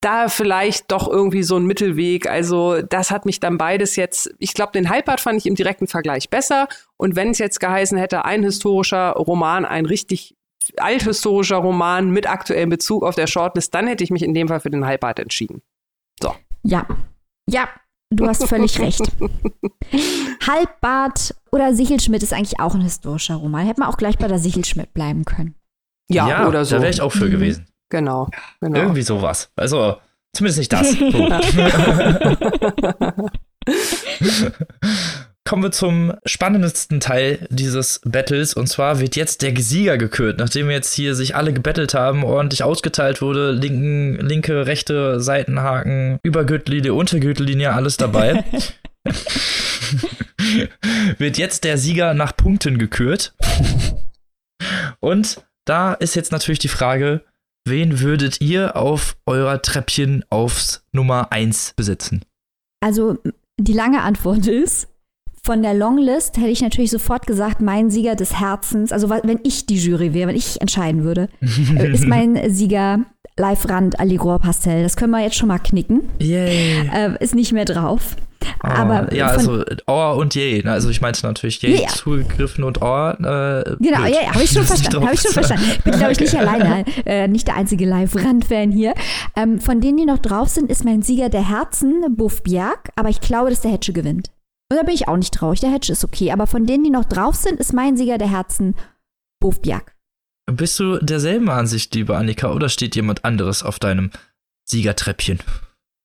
da vielleicht doch irgendwie so ein Mittelweg. Also das hat mich dann beides jetzt, ich glaube, den Halbbad fand ich im direkten Vergleich besser. Und wenn es jetzt geheißen hätte, ein historischer Roman, ein richtig althistorischer Roman mit aktuellem Bezug auf der Shortlist, dann hätte ich mich in dem Fall für den Halbbad entschieden. So. Ja. Ja, Du hast völlig recht. Halbbart oder Sichelschmidt ist eigentlich auch ein historischer Roman. Hätte man auch gleich bei der Sichelschmidt bleiben können. Ja, ja oder so. Da wäre ich auch für mhm. gewesen. Genau, genau. Irgendwie sowas. Also, zumindest nicht das. kommen wir zum spannendsten Teil dieses Battles. Und zwar wird jetzt der Sieger gekürt, nachdem jetzt hier sich alle gebettelt haben, ordentlich ausgeteilt wurde. Linken, linke, rechte Seitenhaken, Übergürtellinie, Untergürtellinie, alles dabei. wird jetzt der Sieger nach Punkten gekürt. Und da ist jetzt natürlich die Frage, wen würdet ihr auf eurer Treppchen aufs Nummer 1 besetzen? Also die lange Antwort ist von der Longlist hätte ich natürlich sofort gesagt, mein Sieger des Herzens, also wenn ich die Jury wäre, wenn ich entscheiden würde, äh, ist mein Sieger Live Rand Allegro Pastel. Das können wir jetzt schon mal knicken. Yay. Äh, ist nicht mehr drauf. Oh, Aber ja, also Ohr und Yay. Ne? Also ich meinte natürlich Yay yeah. zugegriffen und Ohr. Äh, genau, ja, yeah, habe ich schon verstanden. Habe ich schon verstanden. Bin glaube ich nicht alleine, äh, nicht der einzige Live-Rand-Fan hier. Ähm, von denen, die noch drauf sind, ist mein Sieger der Herzen Buff Bjerg. Aber ich glaube, dass der Hedge gewinnt. Und da bin ich auch nicht traurig. Der Hedge ist okay. Aber von denen, die noch drauf sind, ist mein Sieger der Herzen Bofbjak. Bist du derselben Ansicht, liebe Annika, oder steht jemand anderes auf deinem Siegertreppchen?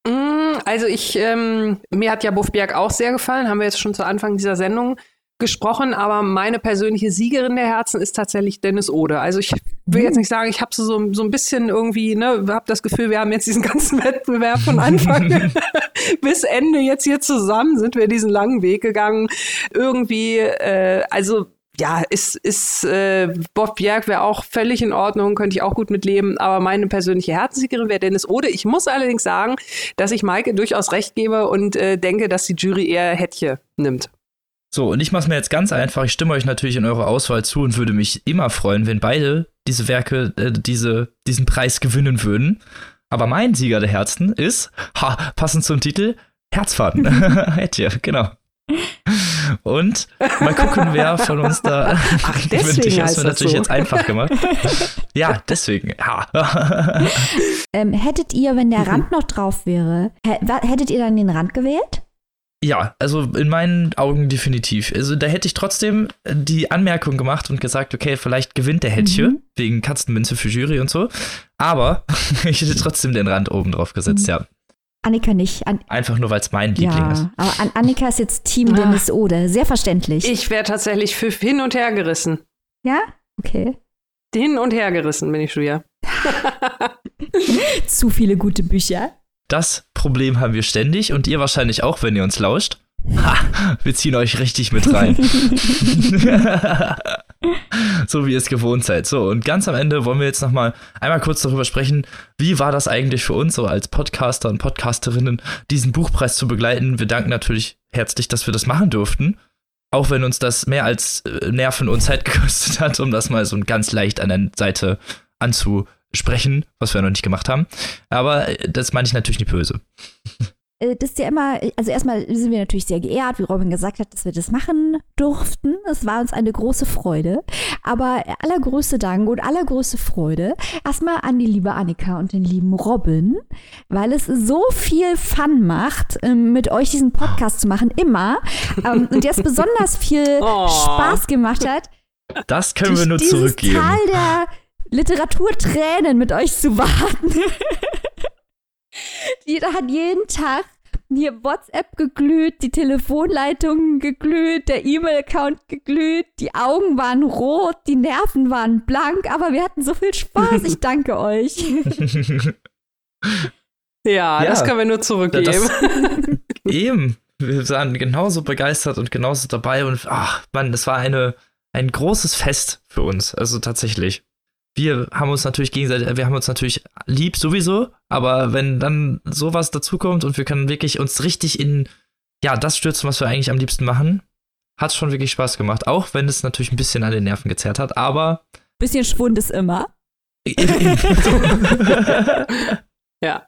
Mm, also ich, ähm, mir hat ja Bofbjerg auch sehr gefallen, haben wir jetzt schon zu Anfang dieser Sendung gesprochen, aber meine persönliche Siegerin der Herzen ist tatsächlich Dennis Ode. Also ich will jetzt nicht sagen, ich habe so, so ein bisschen irgendwie, ne, habe das Gefühl, wir haben jetzt diesen ganzen Wettbewerb von Anfang bis Ende jetzt hier zusammen, sind wir diesen langen Weg gegangen. Irgendwie, äh, also ja, ist, ist äh, Bob Bjerg wäre auch völlig in Ordnung, könnte ich auch gut mitleben, aber meine persönliche Herzenssiegerin wäre Dennis Ode. Ich muss allerdings sagen, dass ich Maike durchaus recht gebe und äh, denke, dass die Jury eher Hättche nimmt. So, und ich mache es mir jetzt ganz einfach. Ich stimme euch natürlich in eure Auswahl zu und würde mich immer freuen, wenn beide diese Werke äh, diese, diesen Preis gewinnen würden. Aber mein Sieger der Herzen ist, ha, passend zum Titel, Herzfaden. Hätte genau. Und mal gucken, wer von uns da. Ach, deswegen ich hast mir natürlich so. jetzt einfach gemacht. Ja, deswegen. Ja. Ähm, hättet ihr, wenn der Rand noch drauf wäre, hättet ihr dann den Rand gewählt? Ja, also in meinen Augen definitiv. Also da hätte ich trotzdem die Anmerkung gemacht und gesagt, okay, vielleicht gewinnt der Hättche mhm. wegen Katzenminze für Jury und so. Aber ich hätte trotzdem den Rand oben drauf gesetzt, mhm. ja. Annika nicht. An Einfach nur, weil es mein Liebling ja, ist. Aber An Annika ist jetzt Team ah. Dennis Ode. Sehr verständlich. Ich wäre tatsächlich für hin und her gerissen. Ja? Okay. Hin und her gerissen bin ich schon, ja. Zu viele gute Bücher. Das Problem haben wir ständig und ihr wahrscheinlich auch, wenn ihr uns lauscht. Ha, wir ziehen euch richtig mit rein. so wie ihr es gewohnt seid. So, und ganz am Ende wollen wir jetzt nochmal einmal kurz darüber sprechen, wie war das eigentlich für uns, so als Podcaster und Podcasterinnen, diesen Buchpreis zu begleiten. Wir danken natürlich herzlich, dass wir das machen durften. Auch wenn uns das mehr als äh, Nerven und Zeit gekostet hat, um das mal so ganz leicht an der Seite anzu sprechen, was wir noch nicht gemacht haben. Aber äh, das meine ich natürlich nicht böse. Äh, das ist ja immer, also erstmal sind wir natürlich sehr geehrt, wie Robin gesagt hat, dass wir das machen durften. Es war uns eine große Freude. Aber allergrößte Dank und allergrößte Freude erstmal an die liebe Annika und den lieben Robin, weil es so viel Fun macht, ähm, mit euch diesen Podcast zu machen, immer. Ähm, und jetzt besonders viel oh. Spaß gemacht hat. Das können wir nur zurückgeben. Tal der Literaturtränen mit euch zu warten. Jeder hat jeden Tag hier WhatsApp geglüht, die Telefonleitungen geglüht, der E-Mail-Account geglüht, die Augen waren rot, die Nerven waren blank, aber wir hatten so viel Spaß. Ich danke euch. Ja, ja, das können wir nur zurückgeben. Das, eben. Wir waren genauso begeistert und genauso dabei und ach, Mann, das war eine, ein großes Fest für uns. Also tatsächlich wir haben uns natürlich gegenseitig, wir haben uns natürlich lieb sowieso, aber wenn dann sowas dazukommt und wir können wirklich uns richtig in, ja, das stürzen, was wir eigentlich am liebsten machen. Hat schon wirklich Spaß gemacht, auch wenn es natürlich ein bisschen an den Nerven gezerrt hat, aber. Bisschen Schwund ist immer. ja.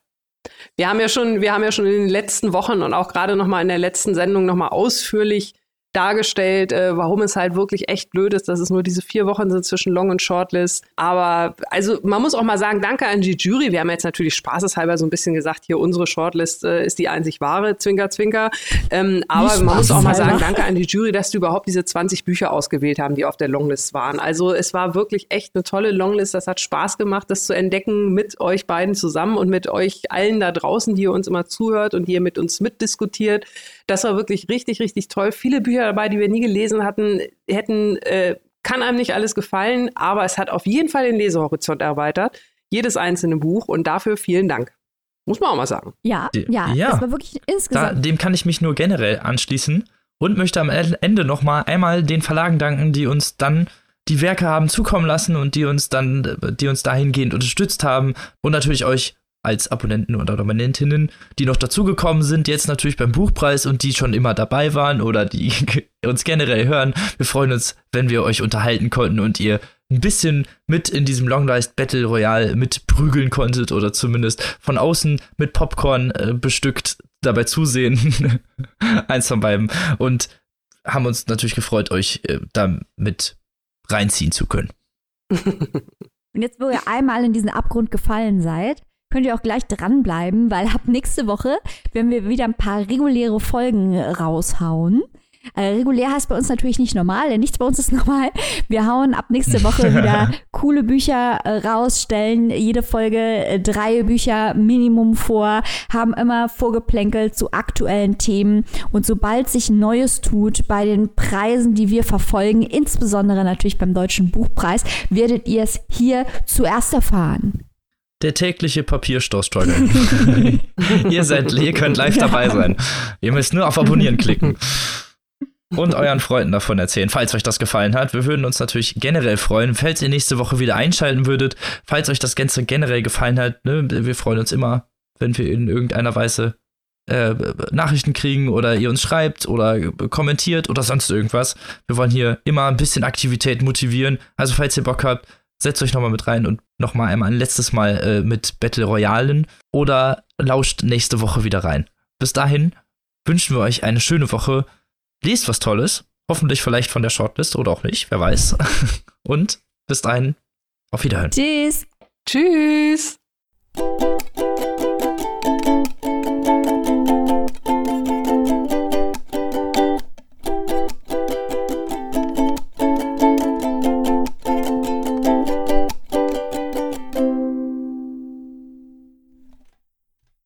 Wir haben ja schon, wir haben ja schon in den letzten Wochen und auch gerade noch mal in der letzten Sendung noch mal ausführlich dargestellt, äh, warum es halt wirklich echt blöd ist, dass es nur diese vier Wochen sind zwischen Long- und Shortlist. Aber also man muss auch mal sagen, danke an die Jury. Wir haben jetzt natürlich spaßeshalber so ein bisschen gesagt, hier unsere Shortlist äh, ist die einzig wahre, Zwinker, Zwinker. Ähm, aber man muss auch mal sagen, danke an die Jury, dass die überhaupt diese 20 Bücher ausgewählt haben, die auf der Longlist waren. Also es war wirklich echt eine tolle Longlist. Das hat Spaß gemacht, das zu entdecken mit euch beiden zusammen und mit euch allen da draußen, die ihr uns immer zuhört und die ihr mit uns mitdiskutiert. Das war wirklich richtig, richtig toll. Viele Bücher dabei, die wir nie gelesen hatten, hätten, äh, kann einem nicht alles gefallen, aber es hat auf jeden Fall den Lesehorizont erweitert. Jedes einzelne Buch und dafür vielen Dank. Muss man auch mal sagen. Ja, ja, ja. das war wirklich insgesamt. Da, dem kann ich mich nur generell anschließen und möchte am Ende nochmal einmal den Verlagen danken, die uns dann die Werke haben zukommen lassen und die uns dann, die uns dahingehend unterstützt haben und natürlich euch als Abonnenten oder Abonnentinnen, die noch dazugekommen sind, jetzt natürlich beim Buchpreis und die schon immer dabei waren oder die uns generell hören. Wir freuen uns, wenn wir euch unterhalten konnten und ihr ein bisschen mit in diesem Long Last Battle Royale mit prügeln konntet oder zumindest von außen mit Popcorn äh, bestückt dabei zusehen. Eins von beiden. Und haben uns natürlich gefreut, euch äh, da mit reinziehen zu können. Und jetzt, wo ihr einmal in diesen Abgrund gefallen seid, könnt ihr auch gleich dranbleiben, weil ab nächste Woche werden wir wieder ein paar reguläre Folgen raushauen. Äh, regulär heißt bei uns natürlich nicht normal, denn nichts bei uns ist normal. Wir hauen ab nächste Woche wieder coole Bücher äh, raus, stellen jede Folge äh, drei Bücher Minimum vor, haben immer vorgeplänkelt zu aktuellen Themen. Und sobald sich Neues tut bei den Preisen, die wir verfolgen, insbesondere natürlich beim Deutschen Buchpreis, werdet ihr es hier zuerst erfahren. Der tägliche Papierstoßstruggle. ihr seid, ihr könnt live dabei sein. Ihr müsst nur auf Abonnieren klicken. Und euren Freunden davon erzählen, falls euch das gefallen hat. Wir würden uns natürlich generell freuen, falls ihr nächste Woche wieder einschalten würdet. Falls euch das Ganze generell gefallen hat, ne, wir freuen uns immer, wenn wir in irgendeiner Weise äh, Nachrichten kriegen oder ihr uns schreibt oder kommentiert oder sonst irgendwas. Wir wollen hier immer ein bisschen Aktivität motivieren. Also falls ihr Bock habt, setzt euch nochmal mit rein und nochmal einmal ein letztes Mal äh, mit Battle Royalen oder lauscht nächste Woche wieder rein. Bis dahin wünschen wir euch eine schöne Woche. Lest was Tolles. Hoffentlich vielleicht von der Shortlist oder auch nicht, wer weiß. Und bis dahin, auf Wiederhören. Tschüss. Tschüss.